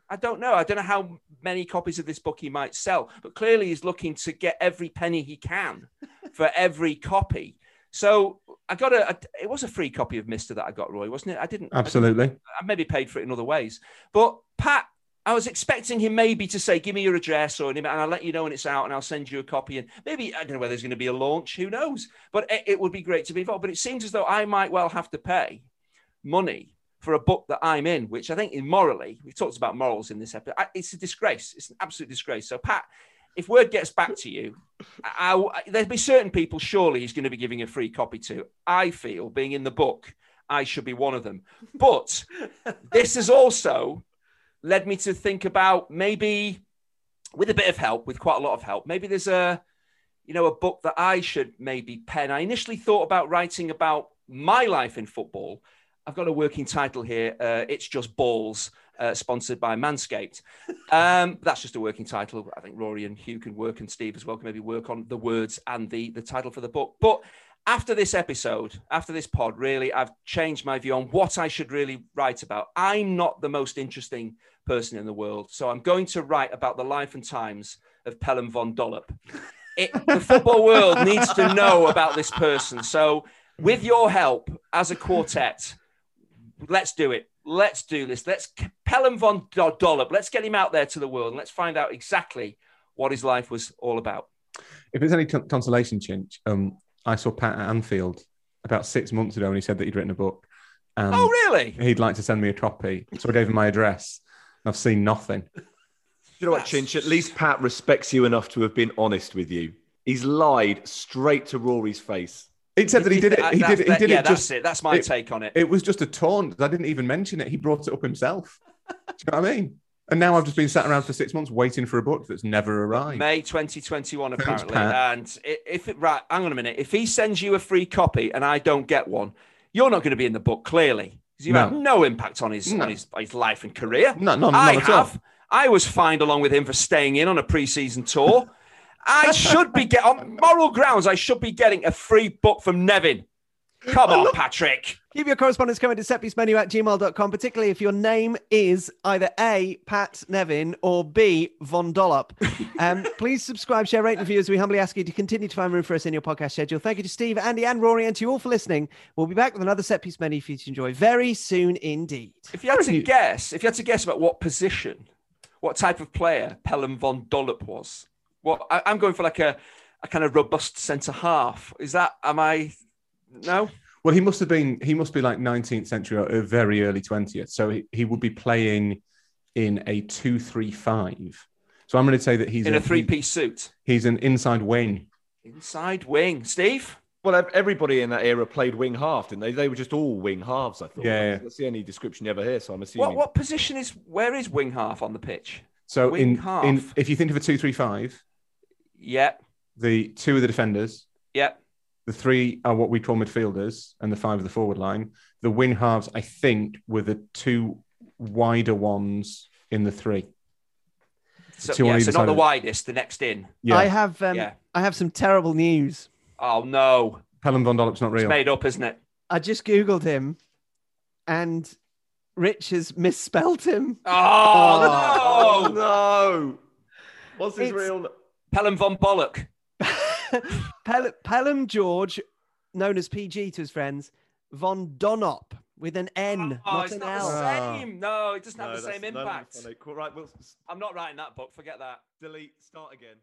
I don't know. I don't know how many copies of this book he might sell, but clearly he's looking to get every penny he can for every copy. So I got a, a, it was a free copy of Mister that I got, Roy, wasn't it? I didn't absolutely. I, didn't, I maybe paid for it in other ways, but Pat, I was expecting him maybe to say, "Give me your address," or and I'll let you know when it's out, and I'll send you a copy. And maybe I don't know whether there's going to be a launch. Who knows? But it, it would be great to be involved. But it seems as though I might well have to pay money for a book that I'm in, which I think is morally, we talked about morals in this episode. It's a disgrace. It's an absolute disgrace. So, Pat, if word gets back to you, I, I, there'd be certain people surely he's going to be giving a free copy to. I feel, being in the book, I should be one of them. But this has also led me to think about maybe, with a bit of help, with quite a lot of help, maybe there's a, you know, a book that I should maybe pen. I initially thought about writing about my life in football. I've got a working title here. Uh, it's just balls uh, sponsored by Manscaped. Um, that's just a working title. I think Rory and Hugh can work, and Steve as well can maybe work on the words and the the title for the book. But after this episode, after this pod, really, I've changed my view on what I should really write about. I'm not the most interesting person in the world, so I'm going to write about the life and times of Pelham von Dollop. It, the football world needs to know about this person. So, with your help as a quartet, let's do it let's do this. Let's Pelham von Dollop. Let's get him out there to the world and let's find out exactly what his life was all about. If there's any consolation, Chinch, um, I saw Pat at Anfield about six months ago and he said that he'd written a book. And oh, really? He'd like to send me a copy. So I gave him my address. I've seen nothing. You know what, Chinch? At least Pat respects you enough to have been honest with you. He's lied straight to Rory's face. Said that he did it. He did. It. He did yeah, it. Just, that's it. That's my it, take on it. It was just a taunt. I didn't even mention it. He brought it up himself. Do you know what I mean? And now I've just been sat around for six months waiting for a book that's never arrived. May 2021, apparently. and if it, right, hang on a minute. If he sends you a free copy and I don't get one, you're not going to be in the book, clearly. Because you no. have no impact on his no. on his, his life and career. No, no, I not have. I was fined along with him for staying in on a pre-season tour. I should be getting on moral grounds. I should be getting a free book from Nevin. Come on, Patrick. Keep your correspondence coming to setpiecemenu at gmail.com, particularly if your name is either A, Pat Nevin, or B, Von Dollop. Um, please subscribe, share, rate, and review as we humbly ask you to continue to find room for us in your podcast schedule. Thank you to Steve, Andy, and Rory, and to you all for listening. We'll be back with another set piece menu for you to enjoy very soon indeed. If you had to guess, if you had to guess about what position, what type of player Pelham Von Dollop was, what I, I'm going for like a, a kind of robust centre half. Is that, am I no. Well, he must have been. He must be like 19th century or very early 20th. So he, he would be playing in a two-three-five. So I'm going to say that he's in a, a three-piece suit. He's an inside wing. Inside wing, Steve. Well, everybody in that era played wing half, didn't they? They were just all wing halves. I thought. Yeah, that's the only description you ever hear. So I'm assuming. What, what position is? Where is wing half on the pitch? So wing in, half. in if you think of a two-three-five. Yep. The two of the defenders. Yep. The three are what we call midfielders, and the five of the forward line. The wing halves, I think, were the two wider ones in the three. So, yeah, so not the widest, the next in. Yeah. I have um, yeah. I have some terrible news. Oh no. Helen Von Dollop's not real. It's made up, isn't it? I just googled him, and Rich has misspelt him. Oh, no! no. What's his It's- real? N- Pelham von Bollock. Pel- Pelham George, known as PG to his friends, Von Donop with an N, Oh, not it's an not L. the same. No, it doesn't No, have the same impact. funny. Cool, Right, we'll s- I'm not writing that book. Forget that. delete. Start again.